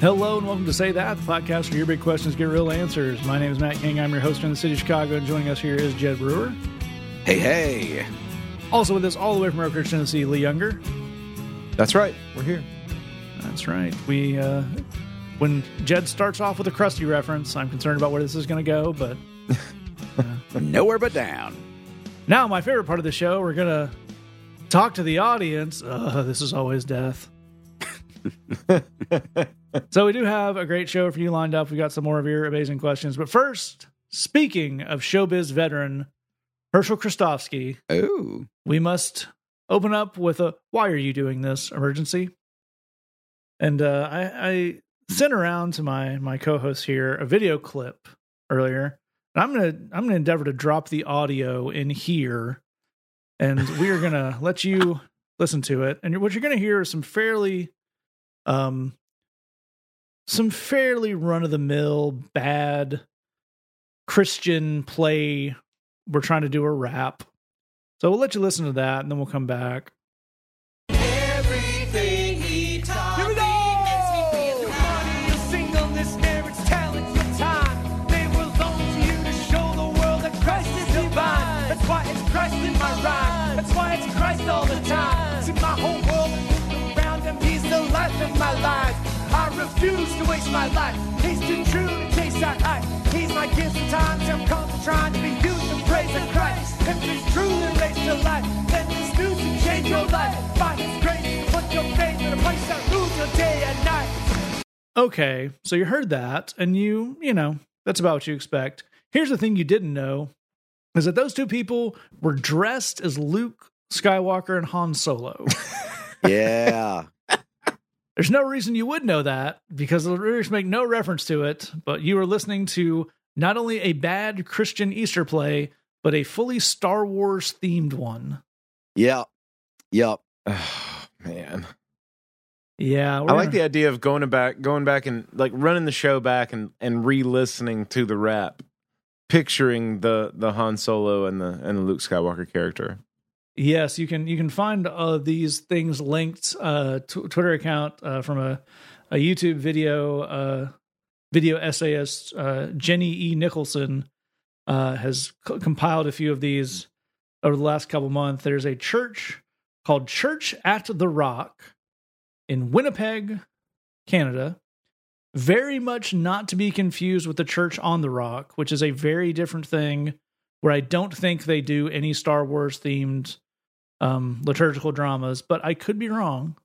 Hello and welcome to Say That, the podcast where your big questions get real answers. My name is Matt King. I'm your host in the city of Chicago, and joining us here is Jed Brewer. Hey, hey. Also with us all the way from Oak Ridge, Tennessee, Lee Younger. That's right. We're here. That's right. We uh, when Jed starts off with a crusty reference, I'm concerned about where this is going to go, but Nowhere but down. now my favorite part of the show, we're going to talk to the audience. Uh, this is always death. so we do have a great show for you lined up. We got some more of your amazing questions, but first, speaking of showbiz veteran Herschel Krustofsky, Ooh. we must open up with a "Why are you doing this?" emergency. And uh, I, I sent around to my my co-host here a video clip earlier. And I'm gonna I'm gonna endeavor to drop the audio in here, and we are gonna let you listen to it. And what you're gonna hear is some fairly, um, some fairly run of the mill bad Christian play. We're trying to do a rap. So we'll let you listen to that, and then we'll come back. Refuse to waste my life. He's too true to chase that high. He's my gift sometimes. I'm constantly trying to be used to praise of Christ. If he's truly raised to life, then this news can change your life. By his grace, put your faith in a place that rules your day and night. Okay, so you heard that, and you, you know, that's about what you expect. Here's the thing you didn't know is that those two people were dressed as Luke Skywalker and Han Solo. Yeah. There's no reason you would know that because the lyrics make no reference to it, but you are listening to not only a bad Christian Easter play, but a fully Star Wars themed one. yep. Yep. Oh, man. Yeah, I like the idea of going back, going back and like running the show back and and re-listening to the rap, picturing the the Han Solo and the and the Luke Skywalker character. Yes, you can you can find uh, these things linked uh, t- Twitter account uh, from a, a YouTube video. Uh, video essayist uh, Jenny E. Nicholson uh, has c- compiled a few of these over the last couple months. There's a church called Church at the Rock in Winnipeg, Canada. Very much not to be confused with the Church on the Rock, which is a very different thing. Where I don't think they do any Star Wars themed um, liturgical dramas, but I could be wrong.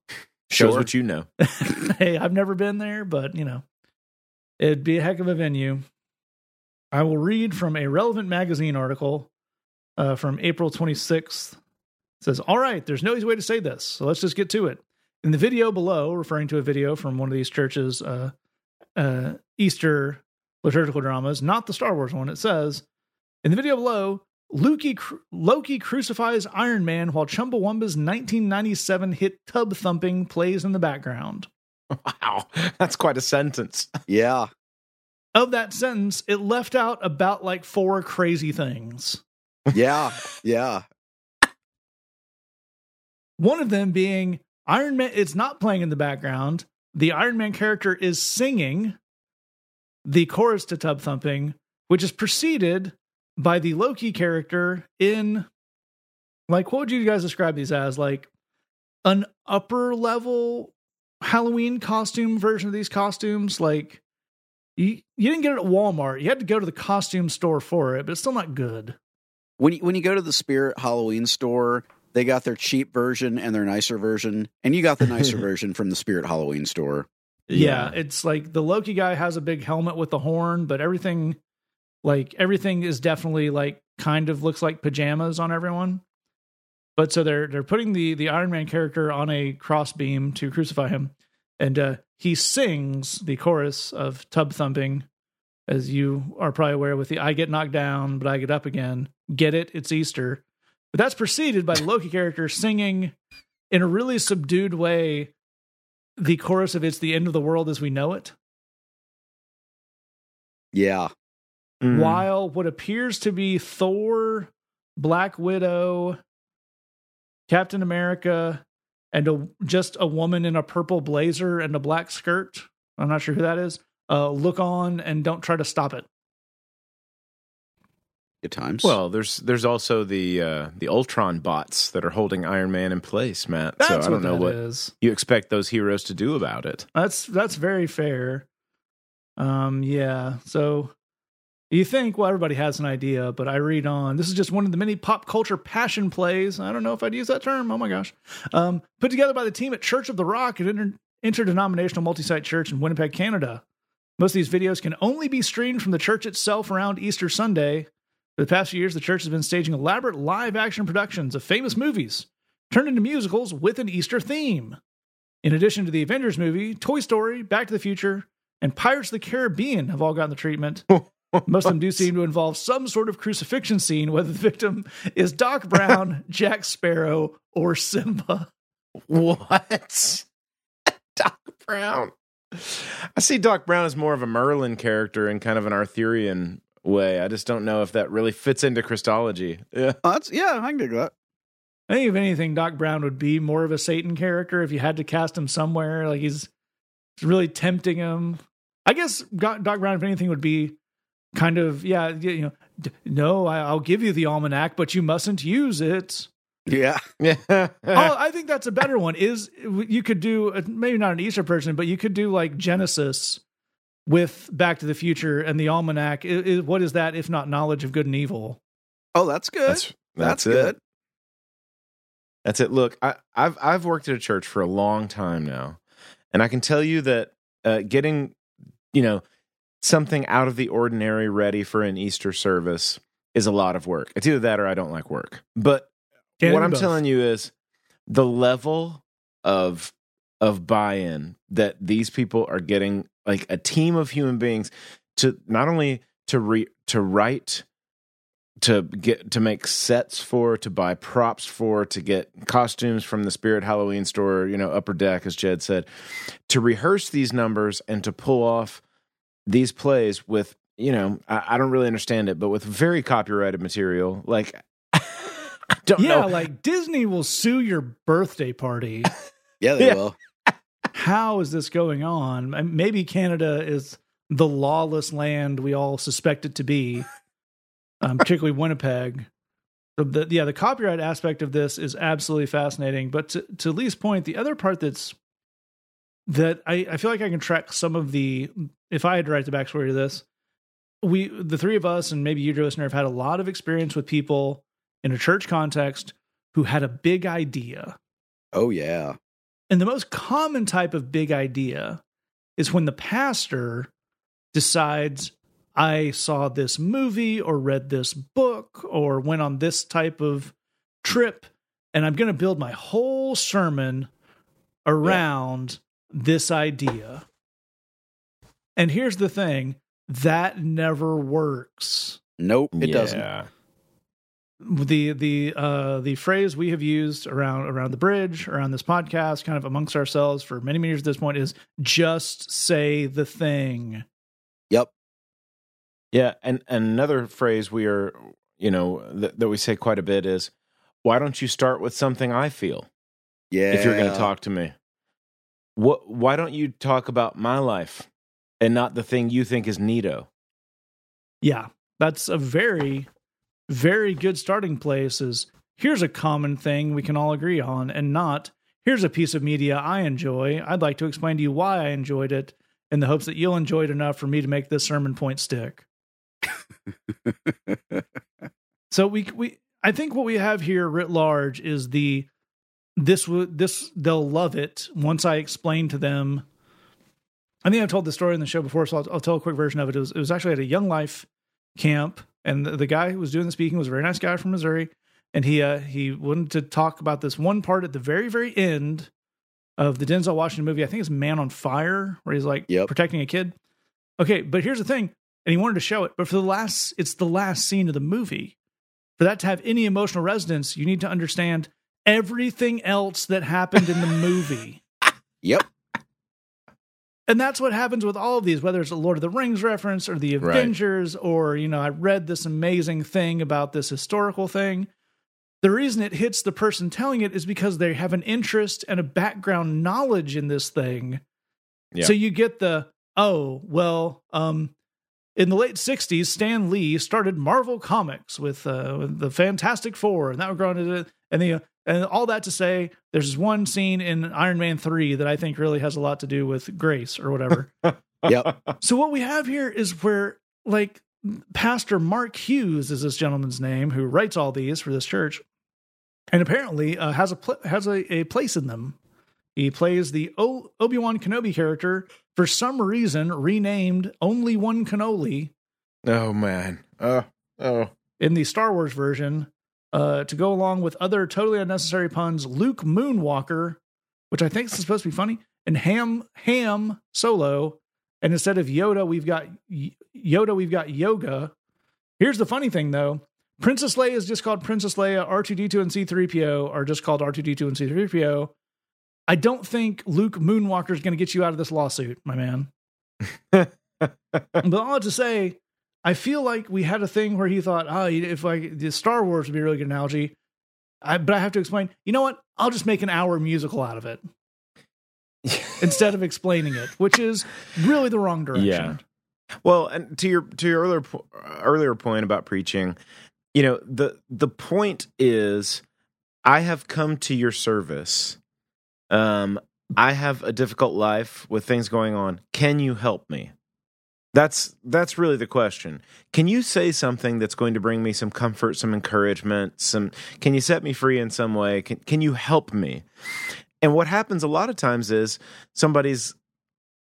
Shows Sure. what you know. hey, I've never been there, but you know, it'd be a heck of a venue. I will read from a relevant magazine article uh, from April 26th. It says, All right, there's no easy way to say this, so let's just get to it. In the video below, referring to a video from one of these churches' uh, uh, Easter liturgical dramas, not the Star Wars one, it says, In the video below, Loki, Loki crucifies Iron Man while Chumbawamba's 1997 hit Tub Thumping plays in the background. Wow, that's quite a sentence. Yeah. Of that sentence, it left out about like four crazy things. Yeah. Yeah. One of them being Iron Man, it's not playing in the background. The Iron Man character is singing the chorus to Tub Thumping, which is preceded by the Loki character in, like, what would you guys describe these as? Like an upper level Halloween costume version of these costumes? Like, you, you didn't get it at Walmart. You had to go to the costume store for it, but it's still not good. When you, when you go to the Spirit Halloween store, they got their cheap version and their nicer version, and you got the nicer version from the Spirit Halloween store. Yeah. it's like the Loki guy has a big helmet with the horn, but everything like everything is definitely like kind of looks like pajamas on everyone. But so they're they're putting the the Iron Man character on a crossbeam to crucify him, and uh, he sings the chorus of tub thumping, as you are probably aware with the "I get knocked down, but I get up again." Get it? It's Easter, but that's preceded by the Loki character singing in a really subdued way the chorus of "It's the end of the world as we know it." Yeah. Mm. while what appears to be Thor, Black Widow, Captain America, and a, just a woman in a purple blazer and a black skirt I'm not sure who that is. Uh, look on and don't try to stop it. Good times. Well, there's there's also the uh, the Ultron bots that are holding Iron Man in place, Matt. That's so I don't what know that what is. you expect those heroes to do about it. That's that's very fair. Um, yeah. So you think, well, everybody has an idea, but I read on. This is just one of the many pop culture passion plays. I don't know if I'd use that term. Oh my gosh. Um, put together by the team at Church of the Rock, an inter- interdenominational multi-site church in Winnipeg, Canada. Most of these videos can only be streamed from the church itself around Easter Sunday. For the past few years, the church has been staging elaborate live action productions of famous movies turned into musicals with an Easter theme. In addition to the Avengers movie, Toy Story, Back to the Future, and Pirates of the Caribbean have all gotten the treatment. Most of them do seem to involve some sort of crucifixion scene, whether the victim is Doc Brown, Jack Sparrow, or Simba. What? Doc Brown. I see Doc Brown as more of a Merlin character in kind of an Arthurian way. I just don't know if that really fits into Christology. Yeah. Oh, that's, yeah, I can dig that. I think if anything, Doc Brown would be more of a Satan character if you had to cast him somewhere. Like he's it's really tempting him. I guess Doc Brown, if anything, would be kind of yeah, you know, d- no, I, I'll give you the almanac, but you mustn't use it. Yeah. Yeah. oh, I think that's a better one. Is you could do uh, maybe not an Easter person, but you could do like Genesis with Back to the Future and the almanac. I- I- what is that if not knowledge of good and evil? Oh, that's good. That's That's, that's, it. good. That's it. Look, I, I've I've worked at a church for a long time now, and I can tell you that uh, getting, you know, something out of the ordinary ready for an Easter service is a lot of work. It's either that or I don't like work. But Can't what I'm both. telling you is the level of of buy-in that these people are getting, like a team of human beings, to not only to re to write to get to make sets for, to buy props for, to get costumes from the Spirit Halloween store, you know, upper deck, as Jed said, to rehearse these numbers and to pull off these plays with, you know, I, I don't really understand it, but with very copyrighted material. Like, I don't Yeah, know. like Disney will sue your birthday party. Yeah, they Yeah. will. How is this going on? Maybe Canada is the lawless land we all suspect it to be, um, particularly Winnipeg. So the, yeah, the copyright aspect of this is absolutely fascinating. But to, to Lee's point, the other part that's that I, I feel like I can track some of the. If I had to write the backstory to this, we the three of us and maybe you, dear listener, have had a lot of experience with people in a church context who had a big idea Oh, yeah. and the most common type of big idea is when the pastor decides, I saw this movie or read this book or went on this type of trip, and I'm going to build my whole sermon around this idea. And here's the thing that never works Nope, it doesn't. The the uh the phrase we have used around around the bridge around this podcast kind of amongst ourselves for many many years at this point is just say the thing Yep. Yeah, and, and another phrase we are, you know, that, that we say quite a bit is, "Why don't you start with something I feel Yeah. if you're going to talk to me? What? Why don't you talk about my life and not the thing you think is neato?" yeah that's a very very good starting place is here's a common thing we can all agree on and not here's a piece of media i enjoy i'd like to explain to you why i enjoyed it in the hopes that you'll enjoy it enough for me to make this sermon point stick So we we I think what we have here writ large is the this would this they'll love it once I explain to them. I think I've told the story in the show before, so I'll, I'll tell a quick version of it. It was, it was actually at a Young Life camp, and the, the guy who was doing the speaking was a very nice guy from Missouri, and he uh, he wanted to talk about this one part at the very very end of the Denzel Washington movie. I think it's Man on Fire, where he's like Yep. protecting a kid. Okay, but here's the thing, and he wanted to show it, but for the last, it's the last scene of the movie. For that to have any emotional resonance, you need to understand everything else that happened in the movie. Yep. And that's what happens with all of these, whether it's a Lord of the Rings reference or the Right. Avengers, or, you know, I read this amazing thing about this historical thing. The reason it hits the person telling it is because they have an interest and a background knowledge in this thing Yeah. So you get the oh well, um, in the late '60s, Stan Lee started Marvel Comics with, uh, with the Fantastic Four, and that was going to and the and all that to say, there's this one scene in Iron Man three that I think really has a lot to do with Grace or whatever. Yep. so what we have here is where like Pastor Mark Hughes is this gentleman's name who writes all these for this church, and apparently uh, has a pl- has a, a place in them. He plays the o- Obi Wan Kenobi character for some reason renamed Only One Cannoli Oh man. Oh. Oh. in the Star Wars version uh, to go along with other totally unnecessary puns. Luke Moonwalker, which I think is supposed to be funny, and Ham Ham Solo. And instead of Yoda, we've got Yoda. We've got Yoga. Here's the funny thing, though. Princess Leia is just called Princess Leia. R2D2 and C3PO are just called R2D2 and C3PO. I don't think Luke Moonwalker is going to get you out of this lawsuit, my man. but all to say, I feel like we had a thing where he thought, oh, if I the Star Wars would be a really good analogy. I, but I have to explain. You know what? I'll just make an hour musical out of it instead of explaining it, which is really the wrong direction. Yeah. Well, and to your to your earlier earlier point about preaching, you know the the point is, I have come to your service. Um, I have a difficult life with things going on. Can you help me? That's that's really the question. Can you say something that's going to bring me some comfort, some encouragement, some can you set me free in some way? Can can you help me? And what happens a lot of times is somebody's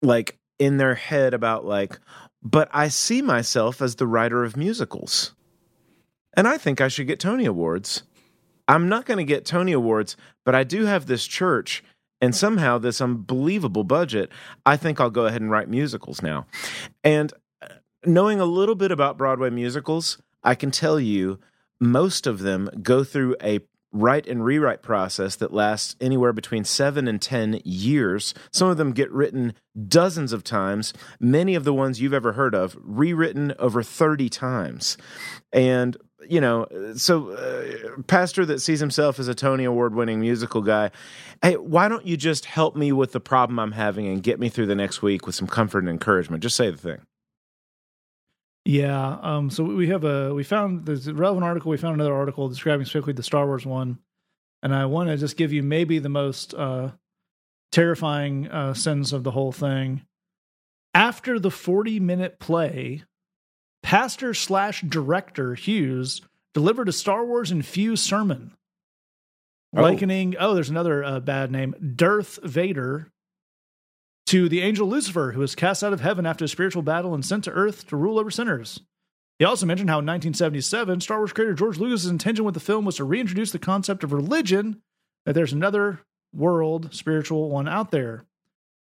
like in their head about like, but I see myself as the writer of musicals. And I think I should get Tony Awards. I'm not going to get Tony Awards, but I do have this church and somehow this unbelievable budget. I think I'll go ahead and write musicals now. And uh, knowing a little bit about Broadway musicals, I can tell you most of them go through a write and rewrite process that lasts anywhere between seven and 10 years. Some of them get written dozens of times. Many of the ones you've ever heard of, rewritten over 30 times. And, you know, so uh, pastor that sees himself as a Tony Award winning musical guy, hey, why don't you just help me with the problem I'm having and get me through the next week with some comfort and encouragement? Just say the thing. Yeah. Um, so we have a we found there's a relevant article. We found another article describing specifically the Star Wars one, and I want to just give you maybe the most uh, terrifying uh, sentence of the whole thing. After the 40 minute play, pastor slash director Hughes delivered a Star Wars infused sermon, Oh. likening oh, there's another uh, bad name, Darth Vader, to the angel Lucifer, who was cast out of heaven after a spiritual battle and sent to earth to rule over sinners. He also mentioned how in 1977, Star Wars creator George Lucas' intention with the film was to reintroduce the concept of religion, that there's another world, spiritual one out there.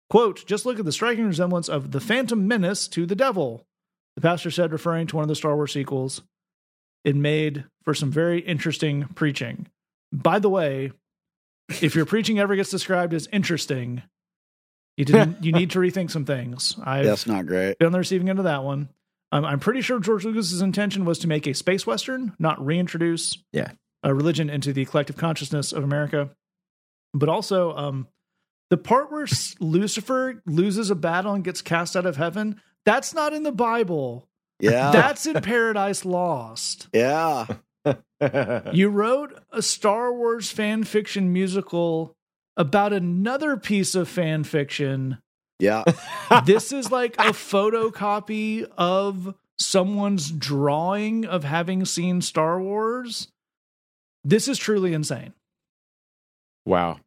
Quote, just look at the striking resemblance of the Phantom Menace to the devil, the pastor said, referring to one of the Star Wars sequels. It made for some very interesting preaching. By the way, if your preaching ever gets described as interesting, you didn't you need to rethink some things. I've That's not great. been on the receiving end of that one. Um, I'm pretty sure George Lucas's intention was to make a space western, not reintroduce Yeah. a religion into the collective consciousness of America. But also, um, the part where Lucifer loses a battle and gets cast out of heaven, that's not in the Bible. Yeah. That's in Paradise Lost. yeah. You wrote a Star Wars fan fiction musical about another piece of fan fiction Yeah. this is like a photocopy of someone's drawing of having seen Star Wars. This is truly insane. wow.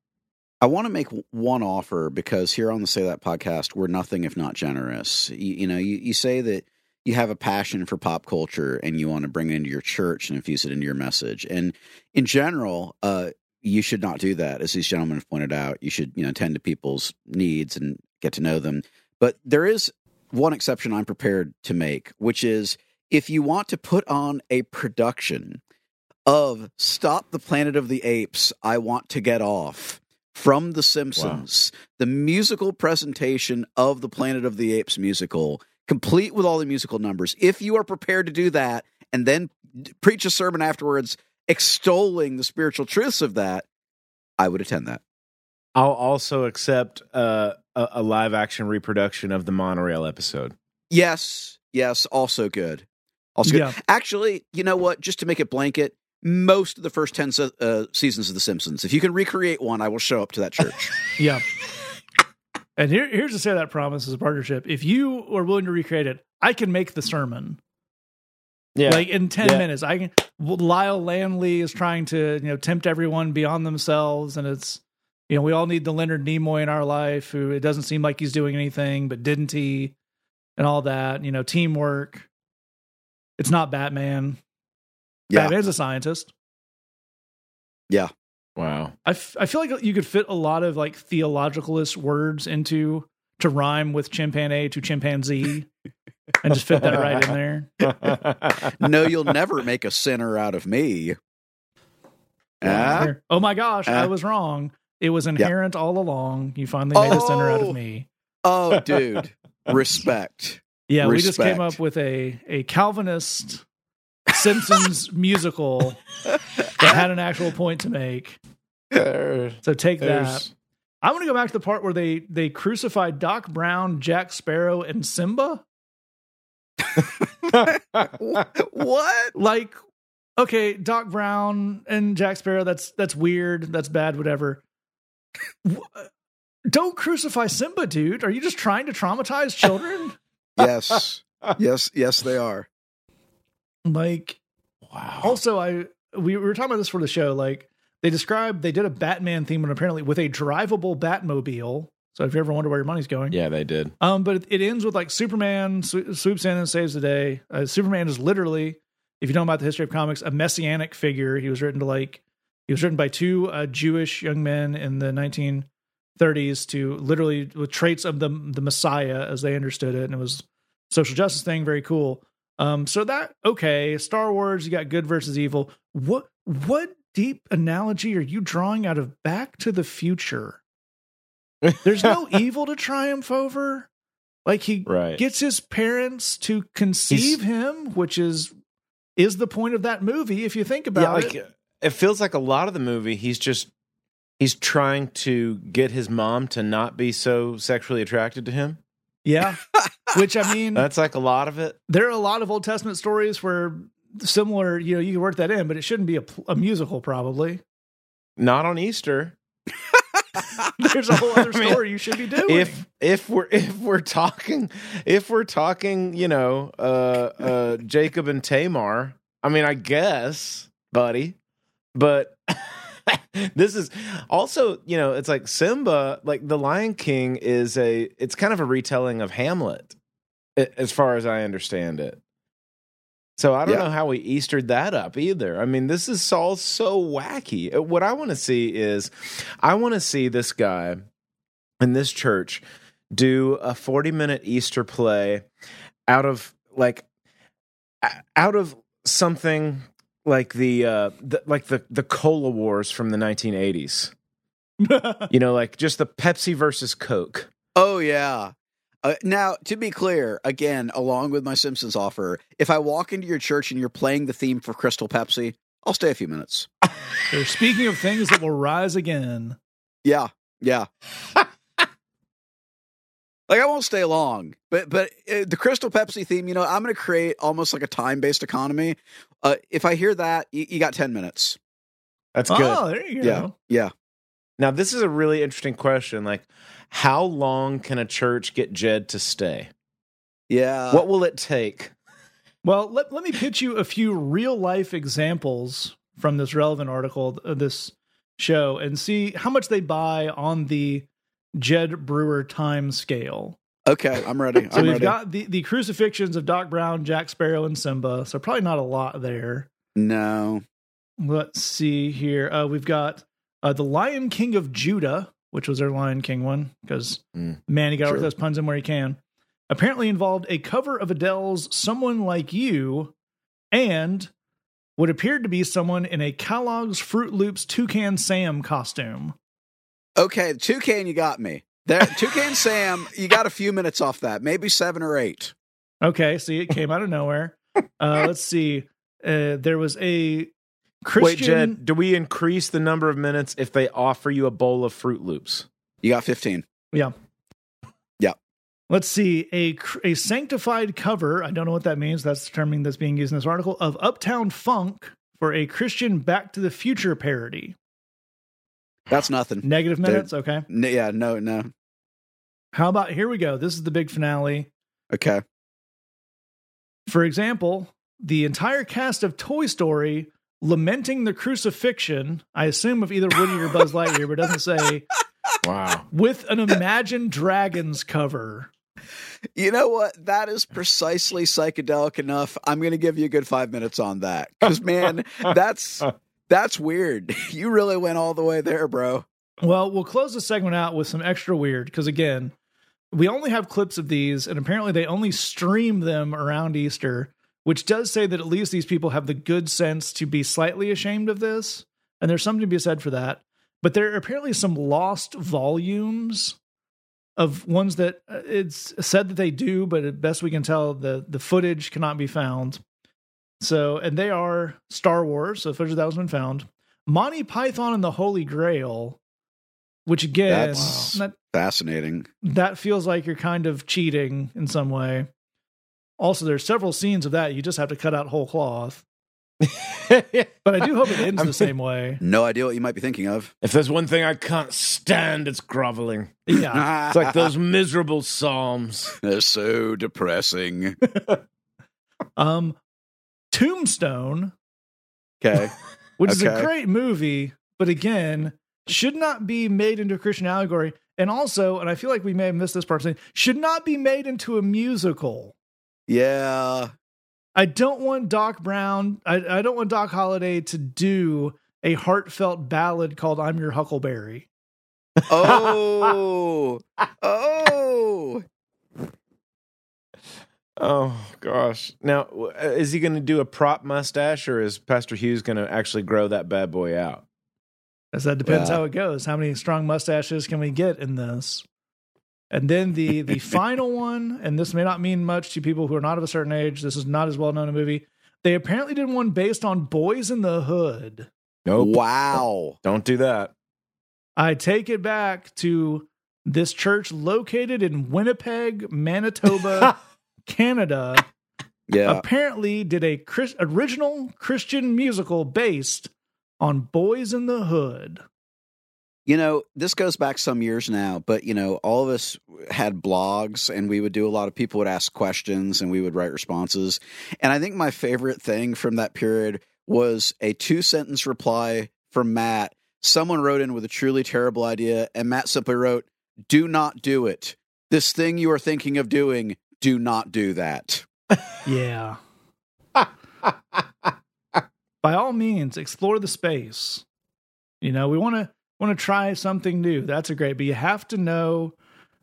I want to make one offer because here on the Say That podcast, we're nothing if not generous. You, you know, you, you say that you have a passion for pop culture and you want to bring it into your church and infuse it into your message. And in general, uh, you should not do that. As these gentlemen have pointed out, you should, you know, tend to people's needs and get to know them. But there is one exception I'm prepared to make, which is if you want to put on a production of Stop the Planet of the Apes, I Want to Get Off from The Simpsons, the musical presentation of the Planet of the Apes musical, complete with all the musical numbers. If you are prepared to do that and then preach a sermon afterwards extolling the spiritual truths of that, I would attend that. I'll also accept uh, a, a live action reproduction of the monorail episode. Yes, yes, also good. Also good. Yeah. Actually, you know what? Just to make it blanket, most of the first 10 se- uh, seasons of The Simpsons. If you can recreate one, I will show up to that church. Yeah. And here, here's to say that promise as a partnership. If you are willing to recreate it, I can make the sermon. Yeah, Like in 10 Yeah. minutes. I can Lyle Lanley is trying to, you know, tempt everyone beyond themselves and it's you know, we all need the Leonard Nimoy in our life who it doesn't seem like he's doing anything, but didn't he? And all that, you know, teamwork. It's not Batman. Yeah. Batman's a scientist. Yeah. Wow. I, f- I feel like you could fit a lot of like theologicalist words into to rhyme with chimpanzee to chimpanzee and just fit that right in there. no, you'll never make a sinner out of me. Ah, Oh my gosh, I Uh. was wrong. It was inherent all along. You finally made a sinner out Oh. of me. oh, dude. Respect. Yeah, we just came up with a a Calvinist Simpsons musical that had an actual point to make. There- So take that. I want to go back to the part where they they crucified Doc Brown, Jack Sparrow, and Simba. what? Like, okay, Doc Brown and Jack Sparrow. That's that's weird. That's bad. Whatever. Don't crucify Simba, dude. Are you just trying to traumatize children? Yes. Yes, yes, they are. Like, wow. also, I we were talking about this for the show. Like, they described they did a Batman theme and apparently with a drivable Batmobile. So if you ever wonder where your money's going, yeah, they did. Um, but it, it ends with like Superman sw- swoops in and saves the day. Uh, Superman is literally, if you know about the history of comics, a messianic figure. He was written to like, he was written by two uh, Jewish young men in the 1930s to literally with traits of the the Messiah as they understood it, and it was social justice thing, very cool. Um, so that okay, Star Wars, you got good versus evil. What what deep analogy are you drawing out of Back to the Future? There's no evil to triumph over. Like he Right. gets his parents to conceive him, which is is the point of that movie if you think about yeah, like it. it feels like a lot of the movie he's just he's trying to get his mom to not be so sexually attracted to him. Yeah. which I mean, That's like a lot of it. there are a lot of Old Testament stories where similar, you know, you can work that in, but it shouldn't be a, a musical probably. Not on Easter. There's a whole other I mean, story you should be doing. If if we're if we're talking if we're talking, you know, uh uh Jacob and Tamar, I mean, I guess, buddy. But this is also, you know, it's like Simba, like the Lion King is a it's kind of a retelling of Hamlet as far as I understand it. So I don't Yeah. know how we Eastered that up either. I mean, this is all so wacky. Uh, What I want to see is I want to see this guy in this church do a 40 minute Easter play out of like out of something like the uh the, like the the cola wars from the 1980s. You know, like just the Pepsi versus Coke. Oh yeah. Uh, now, to be clear, again, along with my Simpsons offer, if I walk into your church and you're playing the theme for Crystal Pepsi, I'll stay a few minutes. They're speaking of things that will rise again, Yeah, yeah. like I won't stay long, but but uh, the Crystal Pepsi theme, you know, I'm going to create almost like a time based economy. Uh, if I hear that, you, you got ten minutes. That's good. oh, there you go. Yeah, yeah. Now, this is a really interesting question. Like, how long can a church get Jed to stay? Yeah. what will it take? Well, let, let me pitch you a few real life examples from this relevant article, uh, this show, and see how much they buy on the Jed Brewer time scale. Okay, I'm ready. So I'm we've ready. got the, the crucifixions of Doc Brown, Jack Sparrow, and Simba. So probably not a lot there. no. Let's see here. Uh, we've got uh, the Lion King of Judah, which was their Lion King one, because Mm, man, he got sure. those puns in where he can. Apparently involved a cover of Adele's "Someone Like You" and what appeared to be someone in a Kellogg's Froot Loops Toucan Sam costume. Okay, Toucan, you got me. There, Toucan Sam, you got a few minutes off that, maybe seven or eight. Okay, see, it came out of nowhere. Uh, let's see. Uh, there was a Christian. Wait, Jed, do we increase the number of minutes if they offer you a bowl of Froot Loops? You got 15. Yeah. Yeah. Let's see a a sanctified cover. I don't know what that means. That's the term that's being used in this article of Uptown Funk for a Christian Back to the Future parody. That's nothing. Negative Dude. minutes. Okay. N- yeah, no, no. How about here we go? This is the big finale. Okay. For example, the entire cast of Toy Story lamenting the crucifixion. I assume of either Woody or Buzz Lightyear, but doesn't say Wow. with an Imagine Dragons cover. You know what? That is precisely psychedelic enough. I'm going to give you a good five minutes on that because, man, that's that's weird. You really went all the way there, bro. Well, we'll close the segment out with some extra weird because again, we only have clips of these, and apparently they only stream them around Easter, which does say that at least these people have the good sense to be slightly ashamed of this, and there's something to be said for that. But there are apparently some lost volumes of ones that uh, it's said that they do, but at best we can tell, the the footage cannot be found. So, and they are Star Wars, so footage that has been found. Monty Python and the Holy Grail, which again, That's- that, Fascinating. that feels like you're kind of cheating in some way. Also, there's several scenes of that you just have to cut out whole cloth. But I do hope it ends I the same way. No idea what you might be thinking of. If there's one thing I can't stand, it's groveling. Yeah. It's like those miserable psalms. They're so depressing. Um, Tombstone, Okay. which is a great movie, but again, should not be made into a Christian allegory. And also, and I feel like we may have missed this part, should not be made into a musical. Yeah. I don't want Doc Brown, I, I don't want Doc Holliday to do a heartfelt ballad called I'm Your Huckleberry. Oh. oh. Oh gosh! Now, uh, is he going to do a prop mustache, or is Pastor Hughes going to actually grow that bad boy out? As that depends Well- how it goes. How many strong mustaches can we get in this? And then the the final one, and this may not mean much to people who are not of a certain age. This is not as well known a movie. They apparently did one based on Boys in the Hood. Nope. Wow. Don't do that. I take it back to this church located in Winnipeg, Manitoba, Canada. Yeah. Apparently, did a Chris, original Christian musical based on Boys in the Hood. You know, this goes back some years now, but you know, all of us had blogs and we would do a lot of people would ask questions and we would write responses. And I think my favorite thing from that period was a two sentence reply from Matt. Someone wrote in with a truly terrible idea, and Matt simply wrote, Do not do it. This thing you are thinking of doing, do not do that. Yeah. By all means, explore the space. You know, we want to want to try something new. That's a great, but you have to know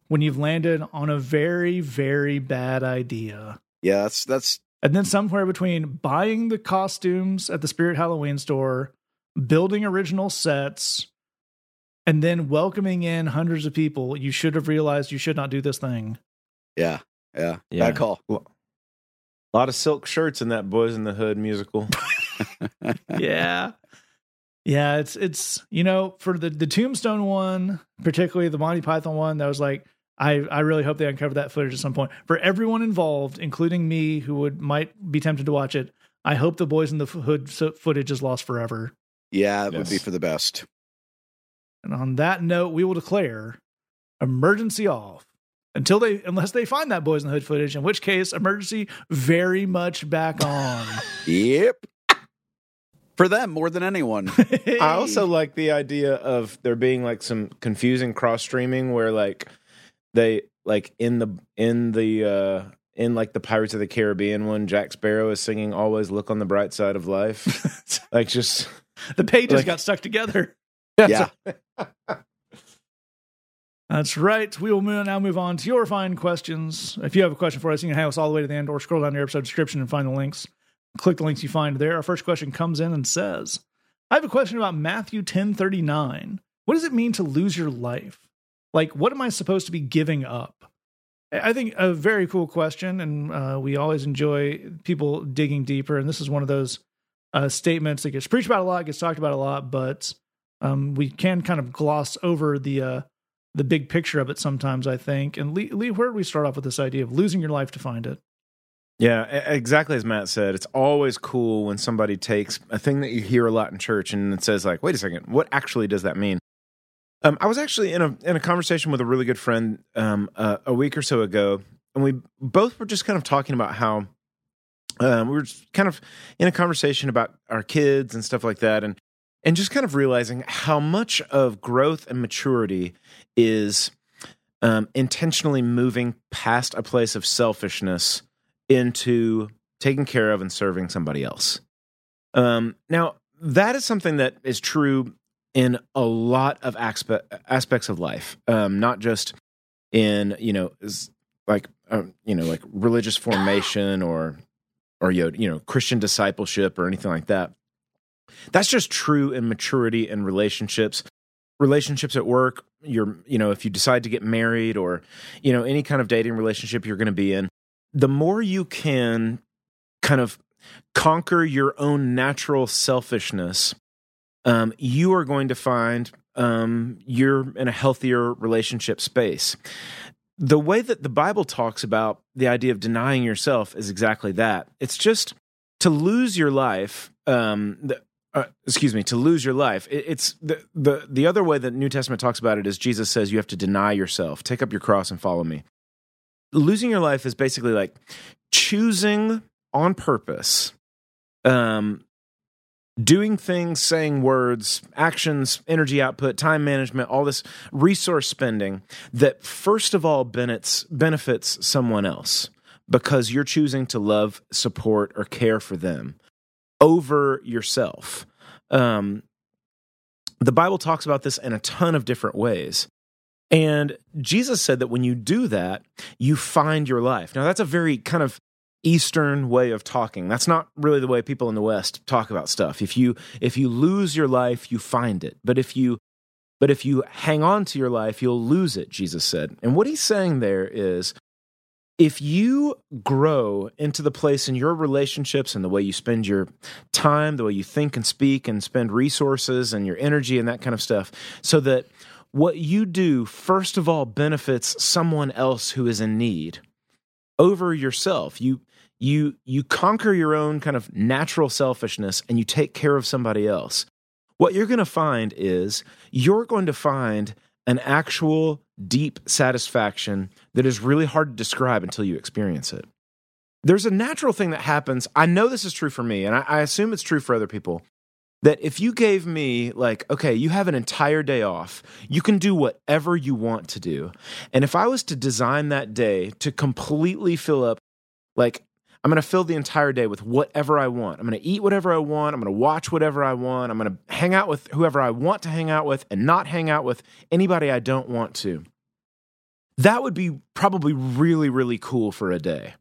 when you've landed on a very very bad idea. Yeah, that's that's And then somewhere between buying the costumes at the Spirit Halloween store, building original sets, and then welcoming in hundreds of people, you should have realized you should not do this thing. yeah, yeah. Yeah. Bad call. A lot of silk shirts in that Boys in the Hood musical. yeah. Yeah, it's it's you know, for the the Tombstone one, particularly the Monty Python one, that was like I I really hope they uncover that footage at some point. For everyone involved, including me who would might be tempted to watch it, I hope the Boys in the Hood footage is lost forever. Yeah, it would be for the best. And on that note, we will declare emergency off until they unless they find that Boys in the Hood footage, in which case emergency very much back on. Yep. For them more than anyone. I also like the idea of there being like some confusing cross streaming where like they like in the in the uh in like the Pirates of the Caribbean one, Jack Sparrow is singing "Always Look on the Bright Side of Life." like just the pages Like- got stuck together. Yeah. That's right. We will move, now move on to your fine questions. If you have a question for us, you can hang us all the way to the end or scroll down your episode description and find the links. Click the links you find there. Our first question comes in and says, I have a question about Matthew 1039. What does it mean to lose your life? Like, what am I supposed to be giving up? I think a very cool question, and uh, we always enjoy people digging deeper. And this is one of those uh, statements that gets preached about a lot, gets talked about a lot, but um, we can kind of gloss over the uh, the big picture of it sometimes. I think. And Lee, Lee, where did we start off with this idea of losing your life to find it? Yeah, exactly as Matt said. It's always cool when somebody takes a thing that you hear a lot in church and it says like, "Wait a second, what actually does that mean?" Um, I was actually in a in a conversation with a really good friend um, uh, a week or so ago, and we both were just kind of talking about how um, we were kind of in a conversation about our kids and stuff like that, and and just kind of realizing how much of growth and maturity is um, intentionally moving past a place of selfishness into taking care of and serving somebody else. Um, now, that is something that is true in a lot of aspe- aspects of life, um, not just in you know like um, you know like religious formation or or you know Christian discipleship or anything like that. That's just true in maturity and relationships relationships at work you're you know if you decide to get married or you know any kind of dating relationship you're going to be in the more you can kind of conquer your own natural selfishness um, you are going to find um, you're in a healthier relationship space the way that the bible talks about the idea of denying yourself is exactly that it's just to lose your life um, the, uh, excuse me, to lose your life. It, it's the, the the other way that New Testament talks about it is Jesus says you have to deny yourself, take up your cross, and follow me. Losing your life is basically like choosing on purpose, um, doing things, saying words, actions, energy output, time management, all this resource spending that first of all benefits benefits someone else because you're choosing to love, support, or care for them over yourself. Um, the Bible talks about this in a ton of different ways. And Jesus said that when you do that, you find your life. Now, that's a very kind of Eastern way of talking. That's not really the way people in the West talk about stuff. If you if you lose your life, you find it. But if you but if you hang on to your life, you'll lose it, Jesus said. And what he's saying there is if you grow into the place in your relationships and the way you spend your time, the way you think and speak and spend resources and your energy and that kind of stuff, so that what you do, first of all, benefits someone else who is in need over yourself. You you you conquer your own kind of natural selfishness and you take care of somebody else. What you're going to find is you're going to find an actual deep satisfaction that is really hard to describe until you experience it. There's a natural thing that happens. I know this is true for me, and I, I, assume it's true for other people. That if you gave me, like, okay, you have an entire day off, you can do whatever you want to do. And if I was to design that day to completely fill up, like, I'm going to fill the entire day with whatever I want. I'm going to eat whatever I want. I'm going to watch whatever I want. I'm going to hang out with whoever I want to hang out with and not hang out with anybody I don't want to. That would be probably really, really cool for a day.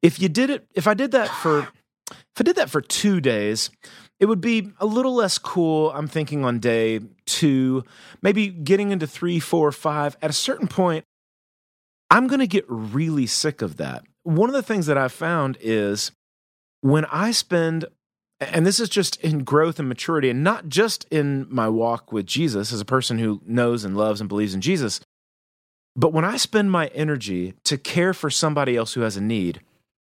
If you did it, if I did that for, if I did that for two days, it would be a little less cool. I'm thinking on day two, maybe getting into three, four, five. At a certain point, I'm going to get really sick of that. One of the things that I've found is when I spend, and this is just in growth and maturity, and not just in my walk with Jesus as a person who knows and loves and believes in Jesus, but when I spend my energy to care for somebody else who has a need,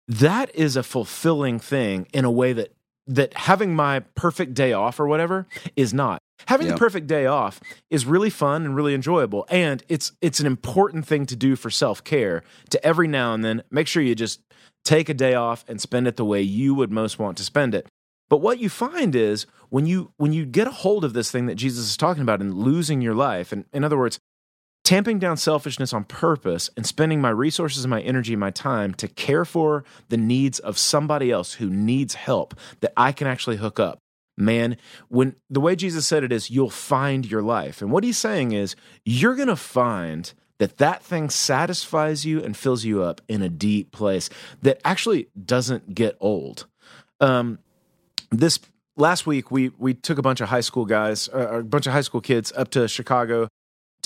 that is a fulfilling thing in a way that that having my perfect day off or whatever is not. Having Yep. the perfect day off is really fun and really enjoyable and it's it's an important thing to do for self-care to every now and then make sure you just take a day off and spend it the way you would most want to spend it. But what you find is when you when you get a hold of this thing that Jesus is talking about and losing your life and in other words tamping down selfishness on purpose and spending my resources and my energy and my time to care for the needs of somebody else who needs help that I can actually hook up. Man, when the way Jesus said it is, you'll find your life. And what he's saying is, you're going to find that that thing satisfies you and fills you up in a deep place that actually doesn't get old. Um, this last week, we we took a bunch of high school guys, uh, a bunch of high school kids up to Chicago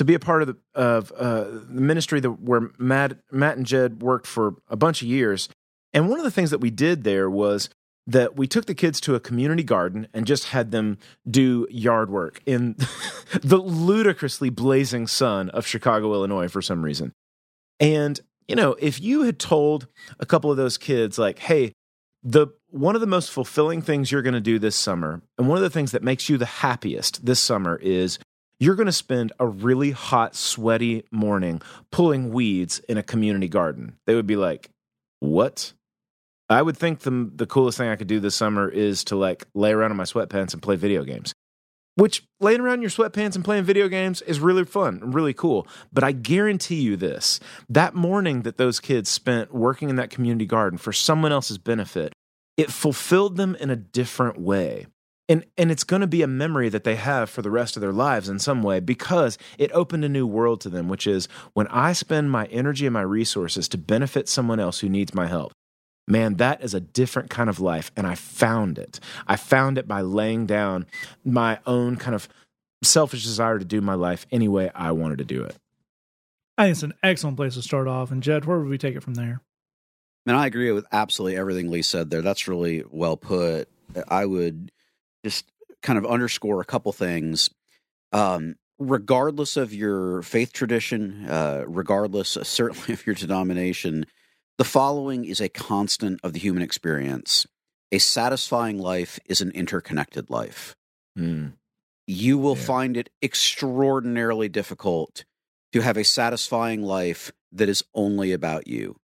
to be a part of the of uh, the ministry that where Matt Matt and Jed worked for a bunch of years. And one of the things that we did there was that we took the kids to a community garden and just had them do yard work in the ludicrously blazing sun of Chicago, Illinois, for some reason. And, you know, if you had told a couple of those kids, like, hey, the one of the most fulfilling things you're going to do this summer, and one of the things that makes you the happiest this summer is you're going to spend a really hot, sweaty morning pulling weeds in a community garden. They would be like, "What?" I would think the the coolest thing I could do this summer is to like lay around in my sweatpants and play video games. Which laying around in your sweatpants and playing video games is really fun really cool. But I guarantee you this that morning that those kids spent working in that community garden for someone else's benefit, it fulfilled them in a different way. And, and it's going to be a memory that they have for the rest of their lives in some way because it opened a new world to them, which is when I spend my energy and my resources to benefit someone else who needs my help, man, that is a different kind of life. And I found it. I found it by laying down my own kind of selfish desire to do my life any way I wanted to do it. I think it's an excellent place to start off. And Jed, where would we take it from there? And I agree with absolutely everything Lee said there. That's really well put. I would just kind of underscore a couple things. Um, regardless of your faith tradition, uh, regardless uh, certainly of your denomination, the following is a constant of the human experience. A satisfying life is an interconnected life. Mm. You will Yeah. find it extraordinarily difficult to have a satisfying life that is only about you.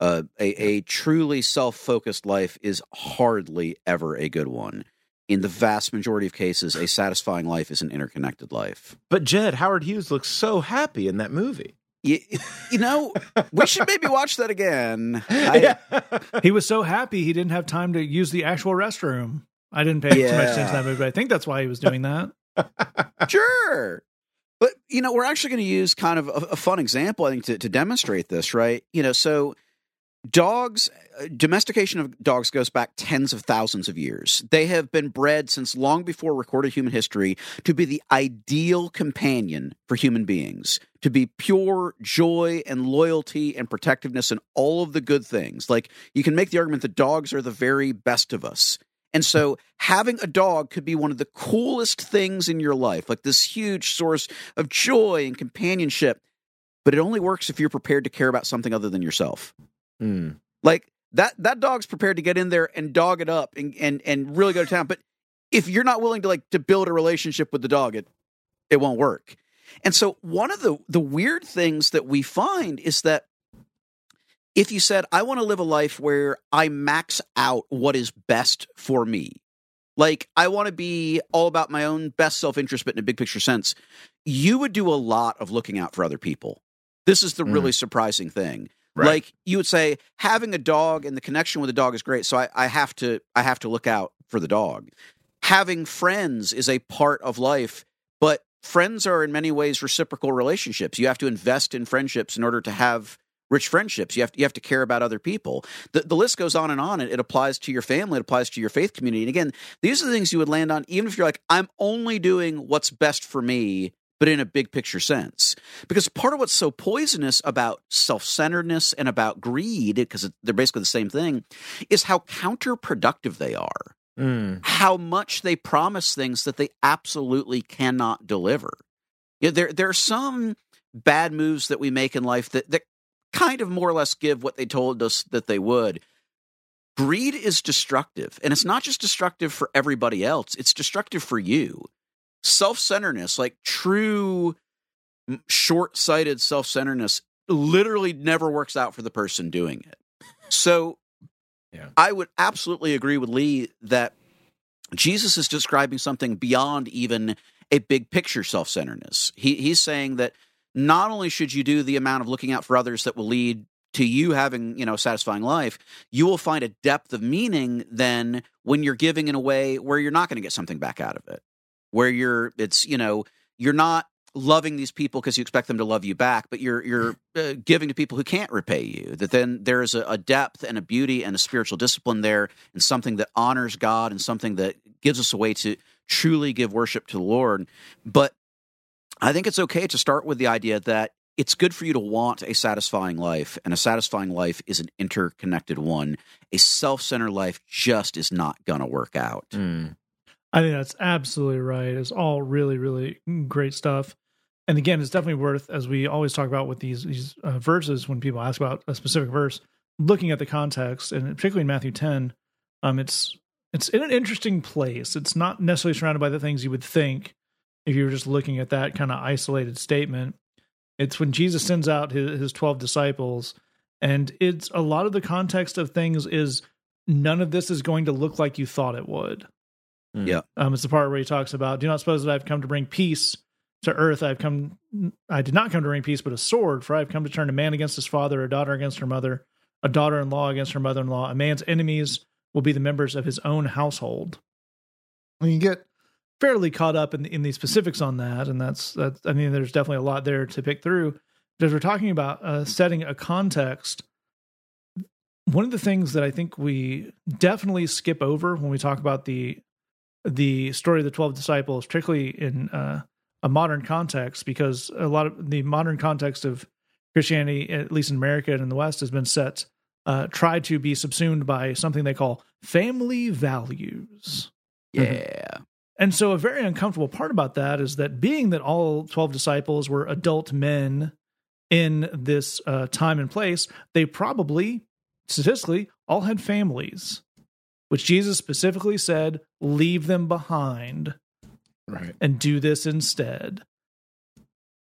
Uh, a, a truly self focused life is hardly ever a good one. In the vast majority of cases, a satisfying life is an interconnected life. But Jed, Howard Hughes looks so happy in that movie. You, you know, we should maybe watch that again. I, He was so happy he didn't have time to use the actual restroom. I didn't pay too much attention to that movie, but I think that's why he was doing that. Sure. But, you know, we're actually going to use kind of a, a fun example, I think, to, to demonstrate this, right? You know, so dogs, uh, domestication of dogs goes back tens of thousands of years. They have been bred since long before recorded human history to be the ideal companion for human beings, to be pure joy and loyalty and protectiveness and all of the good things. Like, you can make the argument that dogs are the very best of us. And so having a dog could be one of the coolest things in your life, like this huge source of joy and companionship. But it only works if you're prepared to care about something other than yourself. Mm. Like that that dog's prepared to get in there and dog it up and and, and really go to town. But if you're not willing to like to build a relationship with the dog, it it won't work. And so one of the the weird things that we find is that if you said, I want to live a life where I max out what is best for me, like I want to be all about my own best self interest, but in a big picture sense, you would do a lot of looking out for other people. This is the Mm. really surprising thing. Right. Like you would say, having a dog and the connection with the dog is great. So I, I have to I have to look out for the dog. Having friends is a part of life, but friends are in many ways reciprocal relationships. You have to invest in friendships in order to have rich friendships. You have to, you have to care about other people. The, the list goes on and on. It, it applies to your family. It applies to your faith community. And again, these are the things you would land on, even if you're like, I'm only doing what's best for me, but in a big picture sense. Because part of what's so poisonous about self centeredness and about greed, because they're basically the same thing, is how counterproductive they are Mm. how much they promise things that they absolutely cannot deliver. Yeah, there there are some bad moves that we make in life that that kind of more or less give what they told us that they would. Greed is destructive, and it's not just destructive for everybody else; it's destructive for you. Self-centeredness, like true short-sighted self-centeredness, literally never works out for the person doing it. So Yeah. I would absolutely agree with Lee that Jesus is describing something beyond even a big picture self centeredness. He, he's saying that not only should you do the amount of looking out for others that will lead to you having you know a satisfying life, you will find a depth of meaning then when you're giving in a way where you're not going to get something back out of it, where you're it's you know you're not loving these people because you expect them to love you back, but you're you're uh, giving to people who can't repay you. That then there's a, a depth and a beauty and a spiritual discipline there, and something that honors God and something that gives us a way to truly give worship to the Lord. But I think it's okay to start with the idea that it's good for you to want a satisfying life, and a satisfying life is an interconnected one. A self centered life just is not going to work out. Mm. I think that's absolutely right. It's all really, really great stuff. And again, it's definitely worth, as we always talk about with these these uh, verses, when people ask about a specific verse, looking at the context, and particularly in Matthew ten, um, it's it's in an interesting place. It's not necessarily surrounded by the things you would think if you were just looking at that kind of isolated statement. It's when Jesus sends out his, his twelve disciples, and it's a lot of the context of things is none of this is going to look like you thought it would. Yeah. Um, it's the part where he talks about, "Do not suppose that I've come to bring peace to earth. I've come, I did not come to bring peace, but a sword. For I've come to turn a man against his father, a daughter against her mother, a daughter-in-law against her mother-in-law. A man's enemies will be the members of his own household." And you get fairly caught up in in the specifics on that, and that's that's. I mean, there's definitely a lot there to pick through. But as we're talking about uh, setting a context, one of the things that I think we definitely skip over when we talk about the the story of the 12 disciples particularly in uh, a modern context because a lot of the modern context of christianity at least in america and in the west has been set uh, tried to be subsumed by something they call family values. Yeah. and so a very uncomfortable part about that is that being that all 12 disciples were adult men in this uh, time and place, they probably, statistically, all had families, which Jesus specifically said, leave them behind Right. and do this instead.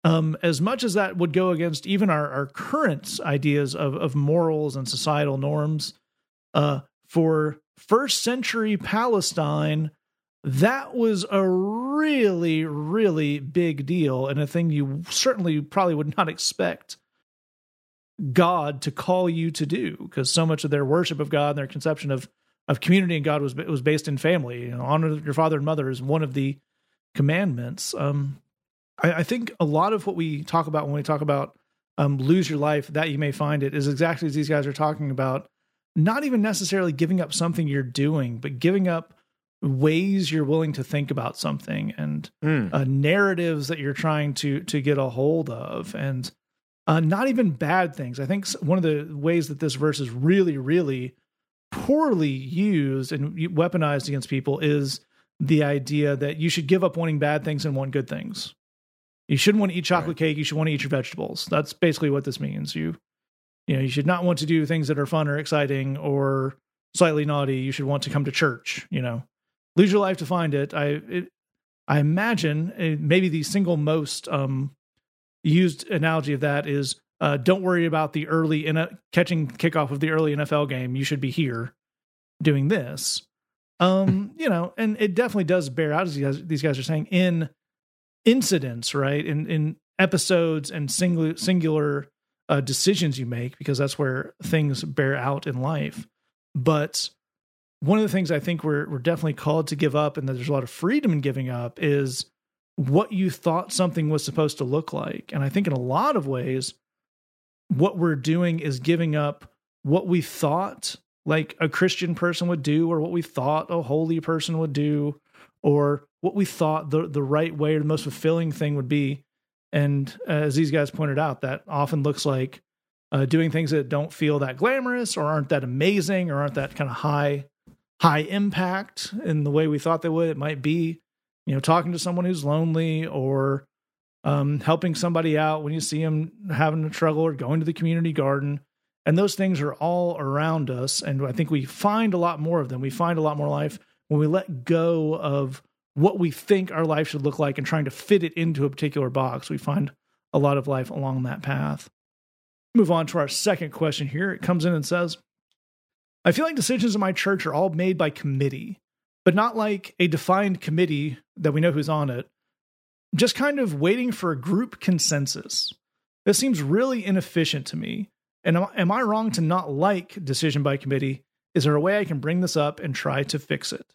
Um, as much as that would go against even our, our current ideas of, of morals and societal norms, uh, for first century Palestine, that was a really, really big deal and a thing you certainly probably would not expect God to call you to do because so much of their worship of God and their conception of of community and God was was based in family. You know, honor your father and mother is one of the commandments. Um, I, I think a lot of what we talk about when we talk about um, lose your life, that you may find it, is exactly as these guys are talking about. Not even necessarily giving up something you're doing, but giving up ways you're willing to think about something and Mm. uh, narratives that you're trying to to get a hold of, and uh, not even bad things. I think one of the ways that this verse is really, really poorly used and weaponized against people is the idea that you should give up wanting bad things and want good things. You shouldn't want to eat chocolate cake. You should want to eat your vegetables. That's basically what this means. You, you know, you should not want to do things that are fun or exciting or slightly naughty. You should want to come to church. You know, lose your life to find it. I, it, I imagine uh, maybe the single most um, used analogy of that is uh, don't worry about the early in a, catching kickoff of the early NFL game. You should be here doing this. Um, you know, and it definitely does bear out as these guys, these guys are saying in incidents, right? In in episodes and singular singular uh, decisions you make because that's where things bear out in life. But one of the things I think we're we're definitely called to give up, and that there's a lot of freedom in giving up, is what you thought something was supposed to look like. And I think in a lot of ways, what we're doing is giving up what we thought like a Christian person would do, or what we thought a holy person would do, or what we thought the the right way or the most fulfilling thing would be. And as these guys pointed out, that often looks like uh, doing things that don't feel that glamorous or aren't that amazing or aren't that kind of high high impact in the way we thought they would. It might be, you know, talking to someone who's lonely or um, helping somebody out when you see them having a struggle or going to the community garden. And those things are all around us. And I think we find a lot more of them. We find a lot more life when we let go of what we think our life should look like and trying to fit it into a particular box. We find a lot of life along that path. Move on to our second question here. It comes in and says, I feel like decisions in my church are all made by committee, but not like a defined committee that we know who's on it, just kind of waiting for a group consensus. This seems really inefficient to me. And am, am I wrong to not like decision by committee? Is there a way I can bring this up and try to fix it?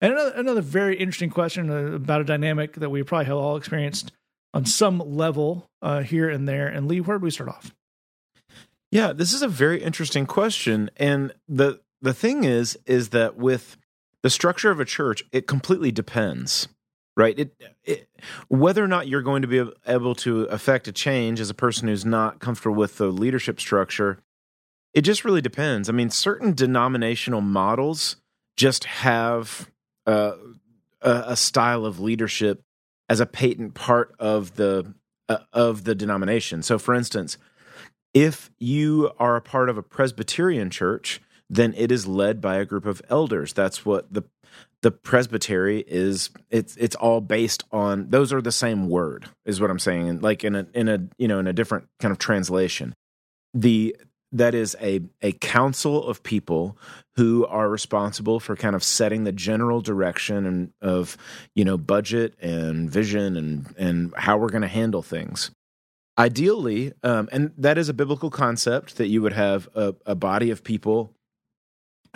And another, another very interesting question uh, about a dynamic that we probably have all experienced on some level uh, here and there. And Lee, where do we start off? Yeah, this is a very interesting question. And the the thing is is that with the structure of a church, it completely depends. Right? It, it whether or not you're going to be able to affect a change as a person who's not comfortable with the leadership structure, it just really depends. I mean, certain denominational models just have uh, a, a style of leadership as a patent part of the uh, of the denomination. So, for instance, if you are a part of a Presbyterian church, then it is led by a group of elders. That's what the the presbytery is. It's it's all based on those are the same word, is what I'm saying. Like in a in a you know in a different kind of translation, the that is a a council of people who are responsible for kind of setting the general direction and of you know budget and vision and and how we're going to handle things ideally um, and that is a biblical concept that you would have a, a body of people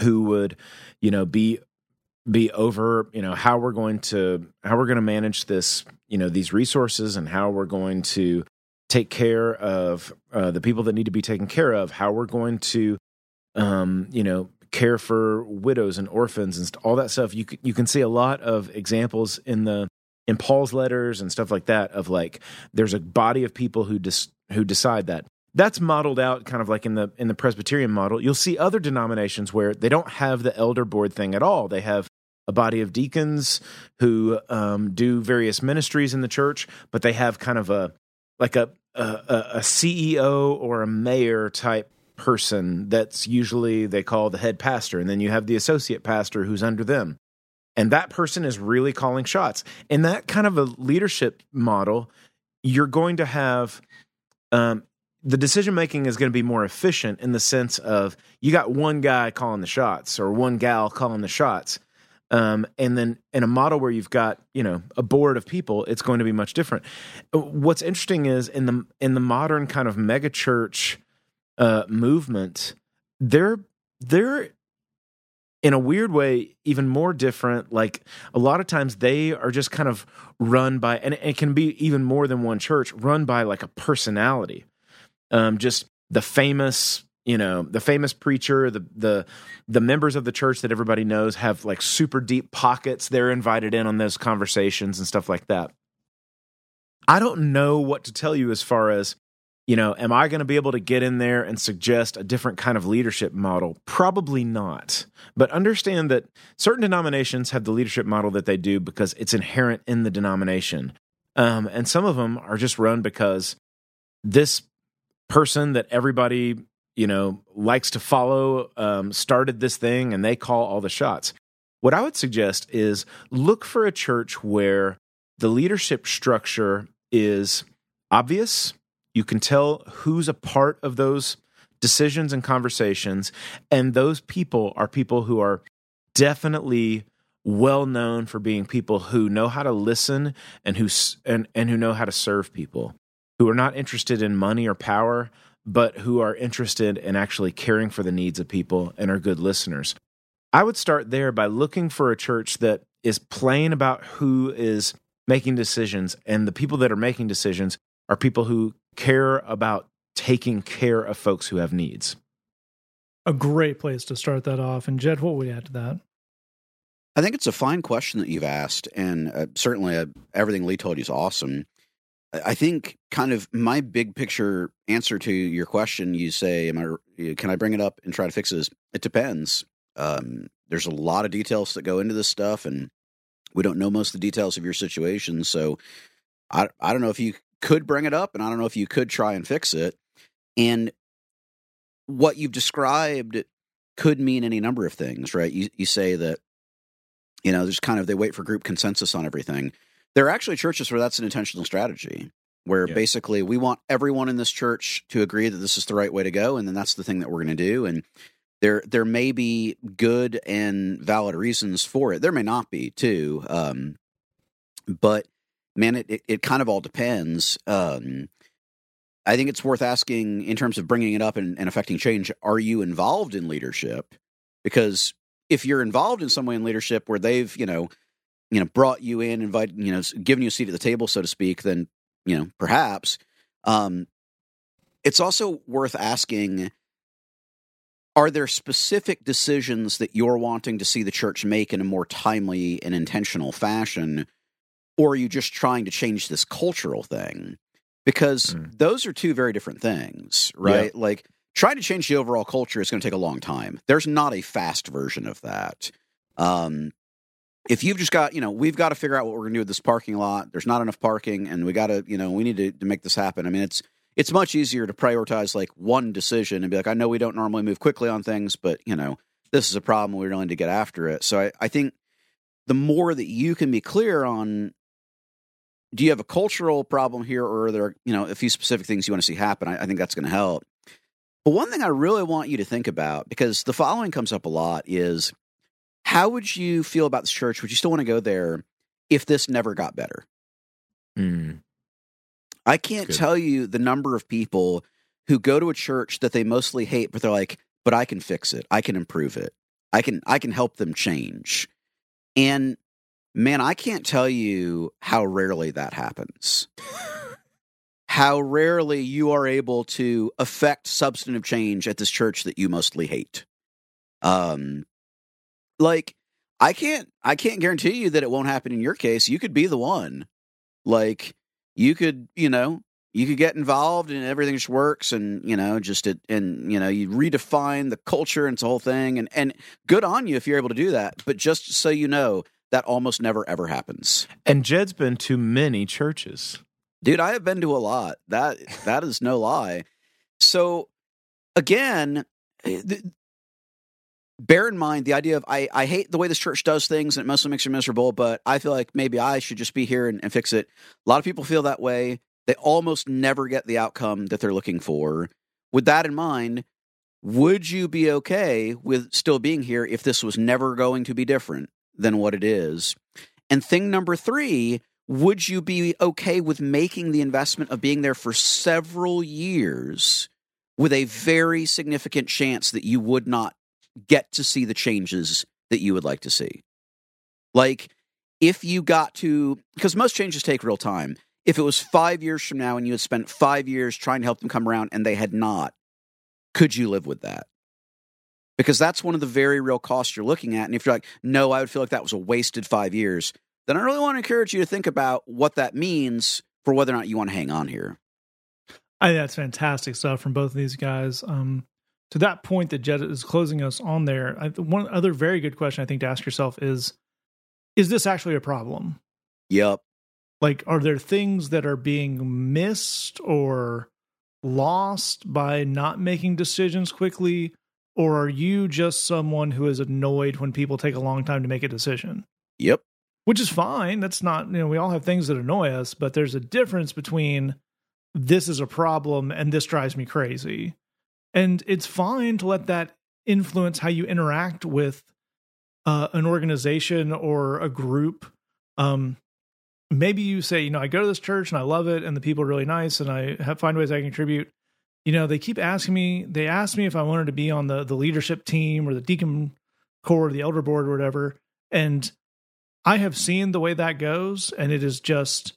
who would you know be be over you know how we're going to how we're going to manage this you know these resources and how we're going to take care of uh, the people that need to be taken care of how we're going to um, you know care for widows and orphans and all that stuff you c- you can see a lot of examples in the in Paul's letters and stuff like that of like there's a body of people who dis- who decide that that's modeled out kind of like in the in the Presbyterian model. You'll see other denominations where they don't have the elder board thing at all. They have a body of deacons who um, do various ministries in the church, but they have kind of a like a a, a CEO or a mayor type person that's usually they call the head pastor, and then you have the associate pastor who's under them and that person is really calling shots. In that kind of a leadership model, you're going to have um, the decision making is going to be more efficient in the sense of you got one guy calling the shots or one gal calling the shots. Um, and then in a model where you've got you know a board of people, it's going to be much different. What's interesting is in the in the modern kind of megachurch uh, movement, they're they're in a weird way even more different like a lot of times they are just kind of run by and it can be even more than one church run by like a personality um just the famous you know the famous preacher the the the members of the church that everybody knows have like super deep pockets they're invited in on those conversations and stuff like that i don't know what to tell you as far as you know, am I going to be able to get in there and suggest a different kind of leadership model? Probably not. But understand that certain denominations have the leadership model that they do because it's inherent in the denomination. Um, and some of them are just run because this person that everybody, you know, likes to follow um, started this thing and they call all the shots. What I would suggest is look for a church where the leadership structure is obvious you can tell who's a part of those decisions and conversations. And those people are people who are definitely well known for being people who know how to listen and who and, and who know how to serve people who are not interested in money or power but who are interested in actually caring for the needs of people and are good listeners i would start there by looking for a church that is plain about who is making decisions and the people that are making decisions are people who care about taking care of folks who have needs. A great place to start that off. And Jed, what would you add to that? I think it's a fine question that you've asked, and uh, certainly uh, everything Lee told you is awesome. I think kind of my big picture answer to your question, you say, "Am I? Can I bring it up and try to fix this?" It depends. Um, there's a lot of details that go into this stuff, and we don't know most of the details of your situation. So, I I don't know if you could bring it up, and I don't know if you could try and fix it. And what you've described could mean any number of things, right? You you say that you know there's kind of they wait for group consensus on everything. There are actually churches where that's an intentional strategy, where Yeah. basically we want everyone in this church to agree that this is the right way to go, and then that's the thing that we're going to do. And there there may be good and valid reasons for it. There may not be too, um, but man, it, it, it kind of all depends. Um, I think it's worth asking in terms of bringing it up and, and affecting change. Are you involved in leadership? Because if you're involved in some way in leadership where they've you know you know brought you in, invited you know given you a seat at the table, so to speak, then you know perhaps. Um, it's also worth asking are there specific decisions that you're wanting to see the church make in a more timely and intentional fashion or are you just trying to change this cultural thing? Because Mm. those are two very different things, right? Like trying to change the overall culture is going to take a long time. There's not a fast version of that. Um, if you've just got, you know, we've got to figure out what we're going to do with this parking lot. There's not enough parking, and we got to, you know, we need to, to make this happen. I mean, it's it's much easier to prioritize like one decision and be like, I know we don't normally move quickly on things, but you know, this is a problem. We're willing to get after it. So I, I think the more that you can be clear on do you have a cultural problem here or are there you know a few specific things you want to see happen i, I think that's going to help but one thing i really want you to think about because the following comes up a lot is how would you feel about this church? Would you still want to go there if this never got better? Mm. i can't tell you the number of people who go to a church that they mostly hate but they're like but i can fix it. I can improve it. I can i can help them change. And man i can't tell you how rarely that happens. How rarely you are able to affect substantive change at this church that you mostly hate. Um, like I can't, I can't guarantee you that it won't happen in your case. You could be the one. Like you could, you know, you could get involved and everything just works, and you know, just it, and you know, you redefine the culture and it's a whole thing, and and good on you if you're able to do that. But just so you know, that almost never ever happens. And Jed's been to many churches. Dude, I have been to a lot. That that is no lie. So again, eh, bear in mind the idea of I, I hate the way this church does things and it mostly makes you miserable, but I feel like maybe I should just be here and, and fix it. A lot of people feel that way. They almost never get the outcome that they're looking for. With that in mind, would you be okay with still being here if this was never going to be different than what it is? And thing number three, would you be okay with making the investment of being there for several years with a very significant chance that you would not get to see the changes that you would like to see? Like, if you got to, because most changes take real time. If it was five years from now and you had spent five years trying to help them come around and they had not, could you live with that? Because that's one of the very real costs you're looking at. And if you're like, no, I would feel like that was a wasted five years, then I really want to encourage you to think about what that means for whether or not you want to hang on here. I think that's fantastic stuff from both of these guys. Um, to that point that Jed is closing us on there, I, one other very good question I think to ask yourself is: Is this actually a problem? Yep. Like, are there things that are being missed or lost by not making decisions quickly, or are you just someone who is annoyed when people take a long time to make a decision? Yep. which is fine. That's not, you know, we all have things that annoy us, but there's a difference between this is a problem and this drives me crazy. And it's fine to let that influence how you interact with uh, an organization or a group. Um, maybe you say, you know, I go to this church and I love it and the people are really nice and I have, find ways I can contribute. You know, they keep asking me, they asked me if I wanted to be on the, the leadership team or the deacon corps, or the elder board or whatever. And I have seen the way that goes, and it is just,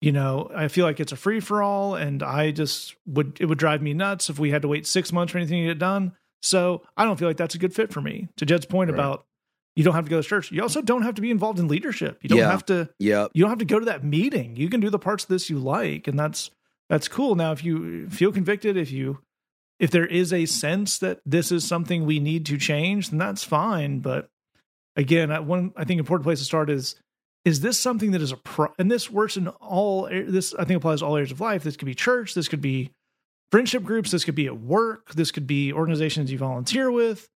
you know, I feel like it's a free for all, and I just would it would drive me nuts if we had to wait six months for anything to get done. So I don't feel like that's a good fit for me. To Jed's point Right. about you don't have to go to church, you also don't have to be involved in leadership. You don't Yeah. have to Yep. you don't have to go to that meeting. You can do the parts of this you like, and that's that's cool. Now, if you feel convicted, if you if there is a sense that this is something we need to change, then that's fine. But again, one I think important place to start is is this something that is a pro and this works in all this I think applies to all areas of life. This could be church, this could be friendship groups, this could be at work, this could be organizations you volunteer with.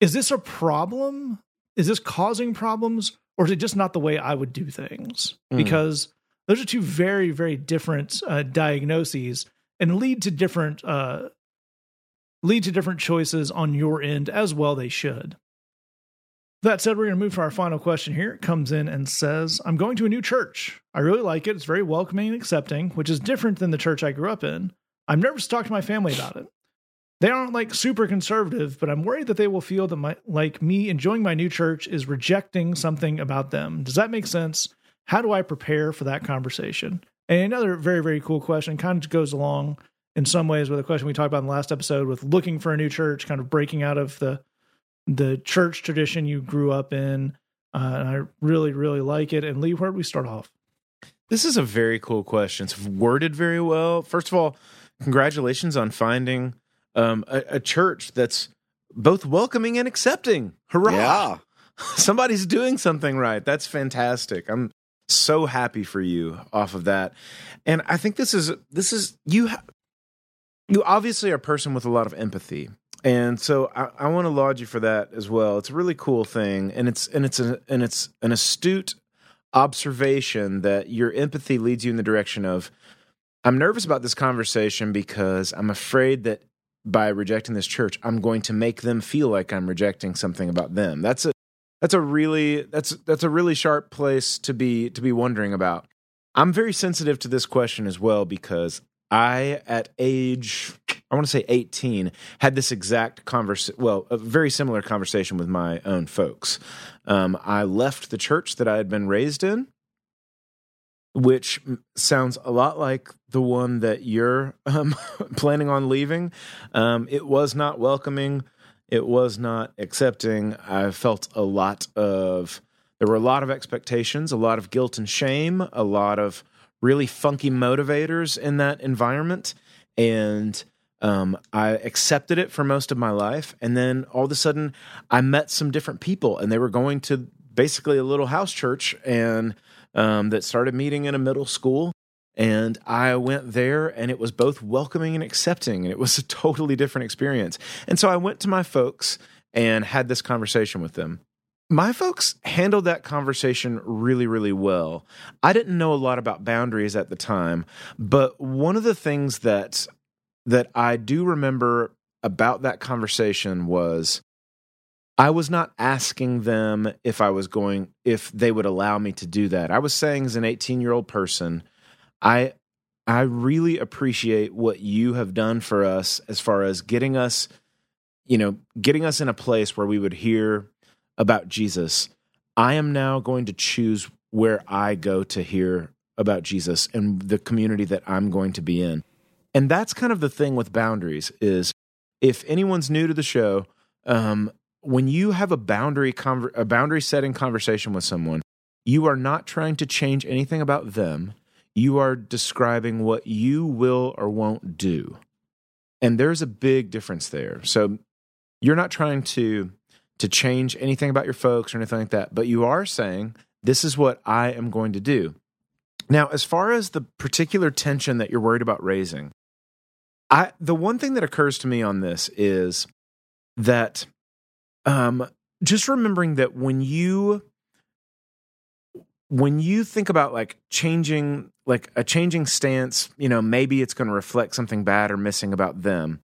Is this a problem? Is this causing problems or is it just not the way I would do things? Mm. Because those are two very very different uh, diagnoses and lead to different uh, lead to different choices on your end as well they should that said we're going to move to our final question here. It comes in and says i'm going to a new church. I really like it. It's very welcoming and accepting which is different than the church i grew up in. I'm nervous to talk to my family about it. They aren't like super conservative but i'm worried that they will feel that my like me enjoying my new church is rejecting something about them. Does that make sense? How do i prepare for that conversation? And another very very cool question kind of goes along in some ways with a question we talked about in the last episode with looking for a new church kind of breaking out of the the church tradition you grew up in uh, and i really really like it and lee where do we start off This is a very cool question. It's worded very well. First of all, congratulations on finding um, a, a church that's both welcoming and accepting. Hurrah! Yeah. Somebody's doing something right. That's fantastic. I'm so happy for you off of that. And I think this is this is you. Ha- you obviously are a person with a lot of empathy, and so I, I want to laud you for that as well. It's a really cool thing, and it's and it's a, and it's an astute observation that your empathy leads you in the direction of I'm nervous about this conversation because I'm afraid that by rejecting this church, I'm going to make them feel like I'm rejecting something about them. That's a that's a really that's that's a really sharp place to be to be wondering about. I'm very sensitive to this question as well because I at age I want to say 18 had this exact conversation well a very similar conversation with my own folks. Um, I left the church that I had been raised in which sounds a lot like the one that you're um, planning on leaving. Um, it was not welcoming. It was not accepting. I felt a lot of, there were a lot of expectations, a lot of guilt and shame, a lot of really funky motivators in that environment. And um, I accepted it for most of my life. And then all of a sudden, I met some different people, and they were going to basically a little house church and um, that started meeting in a middle school. And I went there, and it was both welcoming and accepting, and it was a totally different experience. And so I went to my folks and had this conversation with them. My folks handled that conversation really, really well. I didn't know a lot about boundaries at the time, but one of the things that that I do remember about that conversation was I was not asking them if I was going if they would allow me to do that. I was saying as an 18-year-old person, I I really appreciate what you have done for us as far as getting us you know, getting us in a place where we would hear about Jesus. I am now going to choose where I go to hear about Jesus and the community that I'm going to be in. And that's kind of the thing with boundaries is if anyone's new to the show, um, when you have a boundary conver- a boundary setting conversation with someone, you are not trying to change anything about them. You are describing what you will or won't do. And there's a big difference there. So you're not trying to to change anything about your folks or anything like that, but you are saying this is what I am going to do. Now, as far as the particular tension that you're worried about raising, I the one thing that occurs to me on this is that um just remembering that when you when you think about like changing like a changing stance, you know, maybe it's going to reflect something bad or missing about them.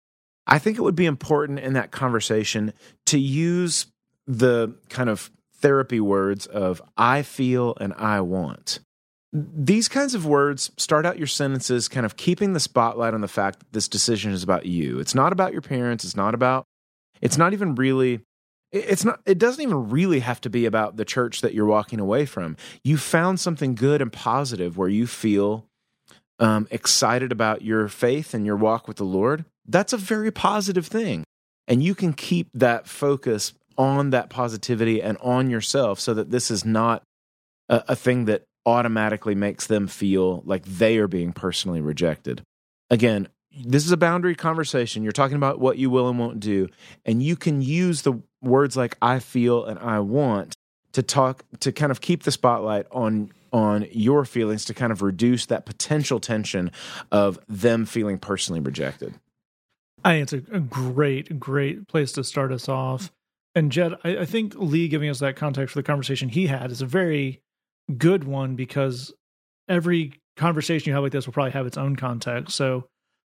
I think it would be important in that conversation to use the kind of therapy words of I feel and I want. These kinds of words start out your sentences kind of keeping the spotlight on the fact that this decision is about you. It's not about your parents, it's not about it's not even really it's not it doesn't even really have to be about the church that you're walking away from. You found something good and positive where you feel um, excited about your faith and your walk with the Lord, that's a very positive thing. And you can keep that focus on that positivity and on yourself so that this is not a, a thing that automatically makes them feel like they are being personally rejected. Again, this is a boundary conversation. You're talking about what you will and won't do. And you can use the words like I feel and I want to talk to kind of keep the spotlight on on your feelings to kind of reduce that potential tension of them feeling personally rejected. I think it's a, a great, great place to start us off. And Jed, I, I think Lee giving us that context for the conversation he had is a very good one because every conversation you have like this will probably have its own context. So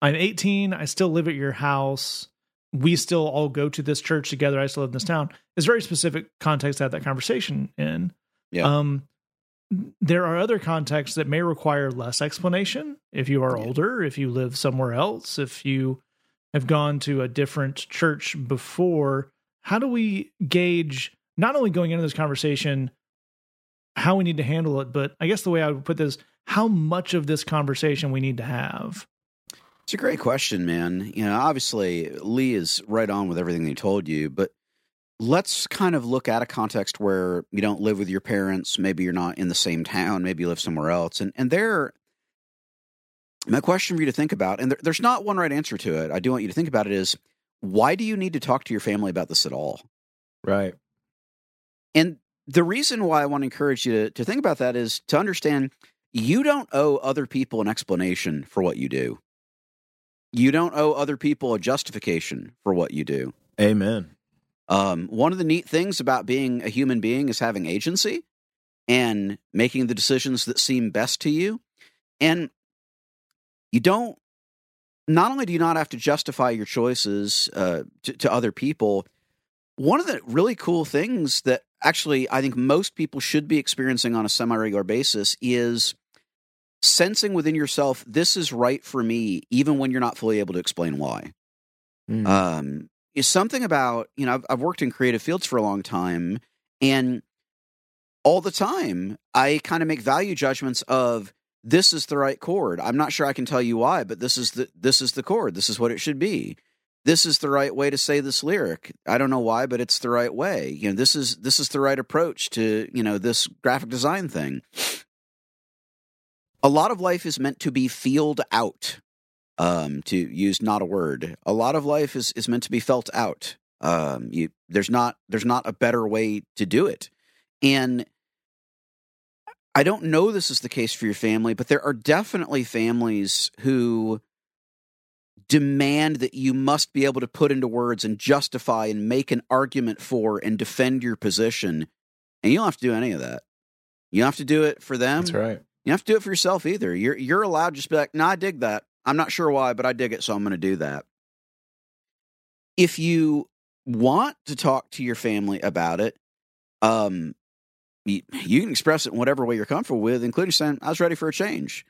I'm 18, I still live at your house. We still all go to this church together. I still live in this town. It's very specific context to have that conversation in. Yeah. Um, there are other contexts that may require less explanation if you are Yeah. older, if you live somewhere else, if you have gone to a different church before. How do we gauge not only going into this conversation how we need to handle it, but I guess the way I would put this, how much of this conversation we need to have? It's a great question, man. You know, obviously Lee is right on with everything he told you, but let's kind of look at a context where you don't live with your parents. Maybe you're not in the same town. Maybe you live somewhere else. And and there, my question for you to think about, and there, there's not one right answer to it. I do want you to think about it. Is why do you need to talk to your family about this at all? Right. And the reason why I want to encourage you to, to think about that is to understand you don't owe other people an explanation for what you do. You don't owe other people a justification for what you do. Amen. Um, one of the neat things about being a human being is having agency and making the decisions that seem best to you. And you don't, not only do you not have to justify your choices uh, to, to other people, one of the really cool things that actually I think most people should be experiencing on a semi regular basis is sensing within yourself, this is right for me, even when you're not fully able to explain why. Mm. Um, is something about, you know, I've, I've worked in creative fields for a long time, and all the time I kind of make value judgments of this is the right chord. I'm not sure I can tell you why, but this is the this is the chord. This is what it should be this is the right way to say this lyric. I don't know why, but it's the right way. You know, this is this is the right approach to, you know, this graphic design thing. A lot of life is meant to be feeled out. Um, to use not a word. A lot of life is is meant to be felt out. Um, you there's not there's not a better way to do it. And I don't know this is the case for your family, but there are definitely families who demand that you must be able to put into words and justify and make an argument for and defend your position. And you don't have to do any of that. You don't have to do it for them. That's right. You don't have to do it for yourself either. You're you're allowed to just be like, no, I dig that. I'm not sure why, but I dig it, so I'm going to do that. If you want to talk to your family about it, um, you, you can express it in whatever way you're comfortable with, including saying, "I was ready for a change."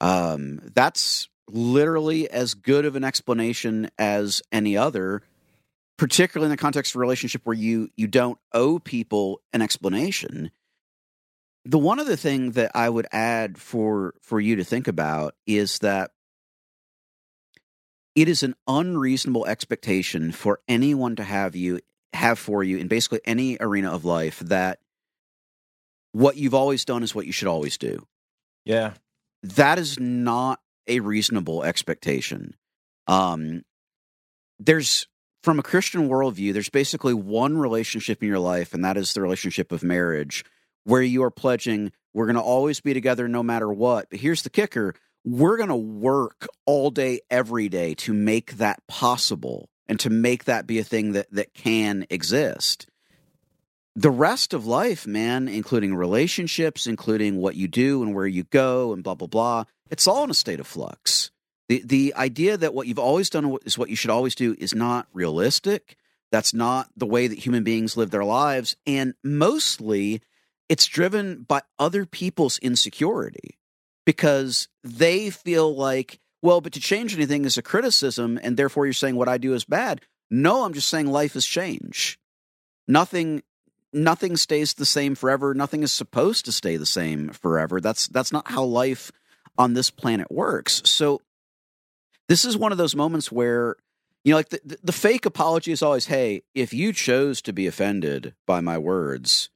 Um, that's literally as good of an explanation as any other particularly in the context of a relationship where you you don't owe people an explanation the one other thing that i would add for for you to think about is that it is an unreasonable expectation for anyone to have you have for you in basically any arena of life that what you've always done is what you should always do Yeah. that is not a reasonable expectation. Um, there's from a Christian worldview, there's basically one relationship in your life, and that is the relationship of marriage, where you are pledging we're going to always be together no matter what. But here's the kicker: we're going to work all day, every day to make that possible and to make that be a thing that that can exist. The rest of life, man, including relationships, including what you do and where you go and blah blah blah, it's all in a state of flux. The the idea that what you've always done is what you should always do is not realistic. That's not the way that human beings live their lives and mostly it's driven by other people's insecurity because they feel like, well, but to change anything is a criticism, and therefore you're saying what I do is bad. No, I'm just saying life is change. Nothing nothing stays the same forever. Nothing is supposed to stay the same forever. That's that's not how life on this planet works. So this is one of those moments where you know like the, the fake apology is always hey if you chose to be offended by my words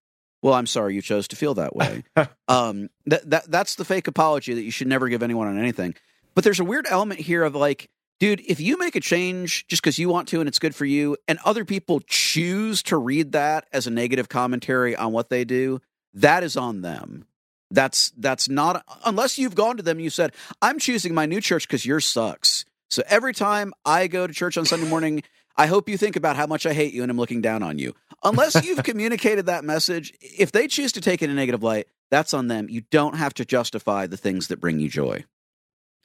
well, I'm sorry you chose to feel that way. um, that, that that's the fake apology that you should never give anyone on anything. But there's a weird element here of like, dude, if you make a change just because you want to and it's good for you, and other people choose to read that as a negative commentary on what they do, that is on them. That's that's not unless you've gone to them and you said, I'm choosing my new church because yours sucks. So every time I go to church on Sunday morning, I hope you think about how much I hate you and I'm looking down on you. Unless you've communicated that message, if they choose to take it in a negative light, that's on them. You don't have to justify the things that bring you joy.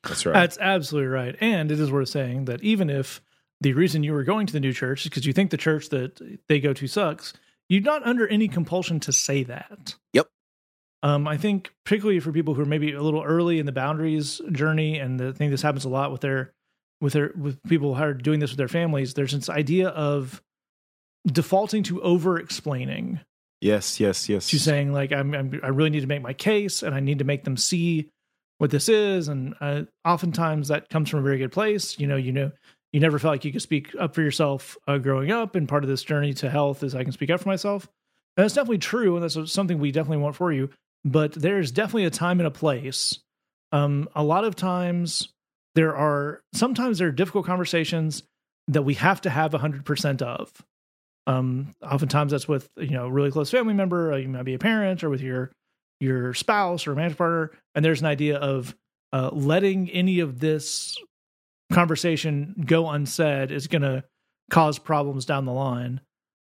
That's right. That's absolutely right. And it is worth saying that even if the reason you were going to the new church is because you think the church that they go to sucks, you're not under any compulsion to say that. Yep. Um, I think particularly for people who are maybe a little early in the boundaries journey, and I think this happens a lot with their with their with people who are doing this with their families. There's this idea of defaulting to over explaining yes, yes, yes. to saying like I'm, I'm I really need to make my case and I need to make them see what this is and uh, oftentimes that comes from a very good place you know you know you never felt like you could speak up for yourself uh, growing up, and part of this journey to health is I can speak up for myself. And that's definitely true, and that's something we definitely want for you. But there's definitely a time and a place. Um, a lot of times there are sometimes there are difficult conversations that we have to have 100% of. Um, oftentimes that's with you know a really close family member, you might be a parent, or with your your spouse or marriage partner, and there's an idea of uh, letting any of this conversation go unsaid is going to cause problems down the line.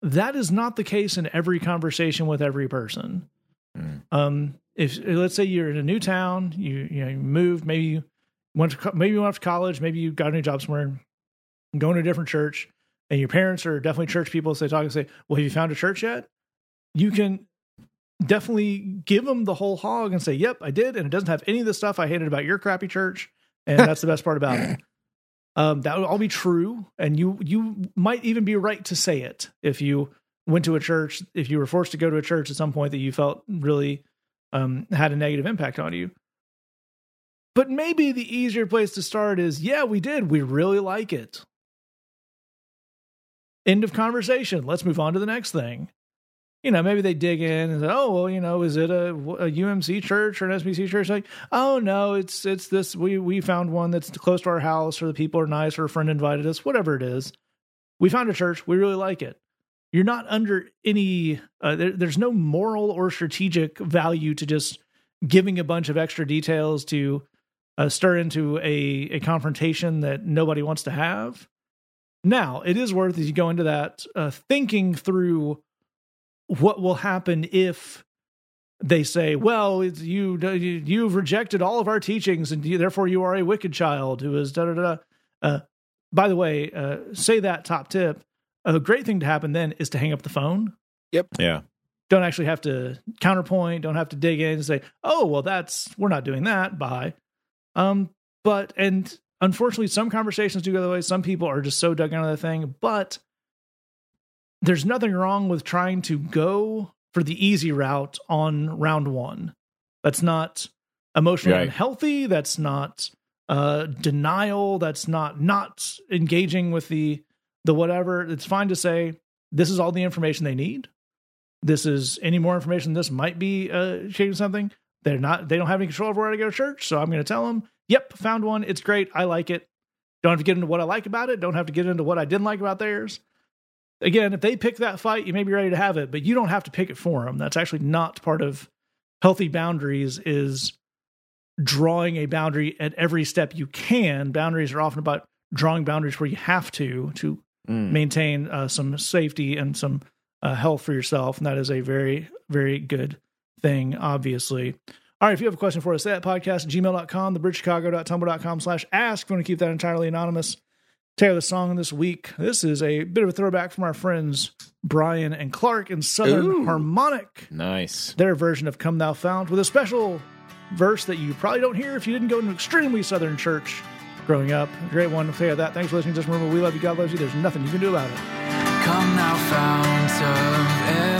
That is not the case in every conversation with every person. Mm. Um, if let's say you're in a new town, you you know you moved, maybe you went to maybe you went off to college, maybe you got a new job somewhere, going to a different church, and your parents are definitely church people, so they talk and say, "Well, have you found a church yet?" You can definitely give them the whole hog and say, "Yep, I did," and it doesn't have any of the stuff I hated about your crappy church, and that's the best part about it. Um, that would all be true, and you you might even be right to say it if you went to a church, if you were forced to go to a church at some point that you felt really um, had a negative impact on you. But maybe the easier place to start is, yeah, we did. We really like it. End of conversation. Let's move on to the next thing. You know, maybe they dig in and say, "Oh, well, you know, is it a, a UMC church or an SBC church?" Like, "Oh no, it's it's this. We we found one that's close to our house, or the people are nice, or a friend invited us. Whatever it is, we found a church. We really like it. You're not under any. Uh, there, there's no moral or strategic value to just giving a bunch of extra details to uh, stir into a a confrontation that nobody wants to have. Now, it is worth as you go into that uh, thinking through what will happen if they say, "Well, it's you you've rejected all of our teachings, and you, therefore you are a wicked child who is da da da." Uh, by the way, uh, say that top tip. A great thing to happen then is to hang up the phone. Yep. Yeah. Don't actually have to counterpoint. Don't have to dig in and say, "Oh, well, that's we're not doing that." Bye. Um, but and unfortunately, some conversations do go the way. Some people are just so dug into the thing, but there's nothing wrong with trying to go for the easy route on round one. That's not emotionally Right. unhealthy. That's not uh, denial. That's not not engaging with the the whatever. It's fine to say this is all the information they need. This is any more information. This might be uh, changing something. They're not. They don't have any control over where to go to church. So I'm going to tell them. Yep, found one. It's great. I like it. Don't have to get into what I like about it. Don't have to get into what I didn't like about theirs again, if they pick that fight, you may be ready to have it, but you don't have to pick it for them. That's actually not part of healthy boundaries is drawing a boundary at every step you can. Boundaries are often about drawing boundaries where you have to to Mm. maintain uh, some safety and some uh, health for yourself. And that is a very, very good thing, obviously. All right, if you have a question for us, say that podcast at gmail.com, thebridgechicago.tumblr.com slash ask. If you want to keep that entirely anonymous. Taylor, the song this week. This is a bit of a throwback from our friends Brian and Clark in Southern Ooh. Harmonic. Nice. Their version of Come Thou Fount with a special verse that you probably don't hear if you didn't go to an extremely Southern church growing up. Great one. Say that. Thanks for listening. Just remember, we love you. God loves you. There's nothing you can do about it. Come thou fount of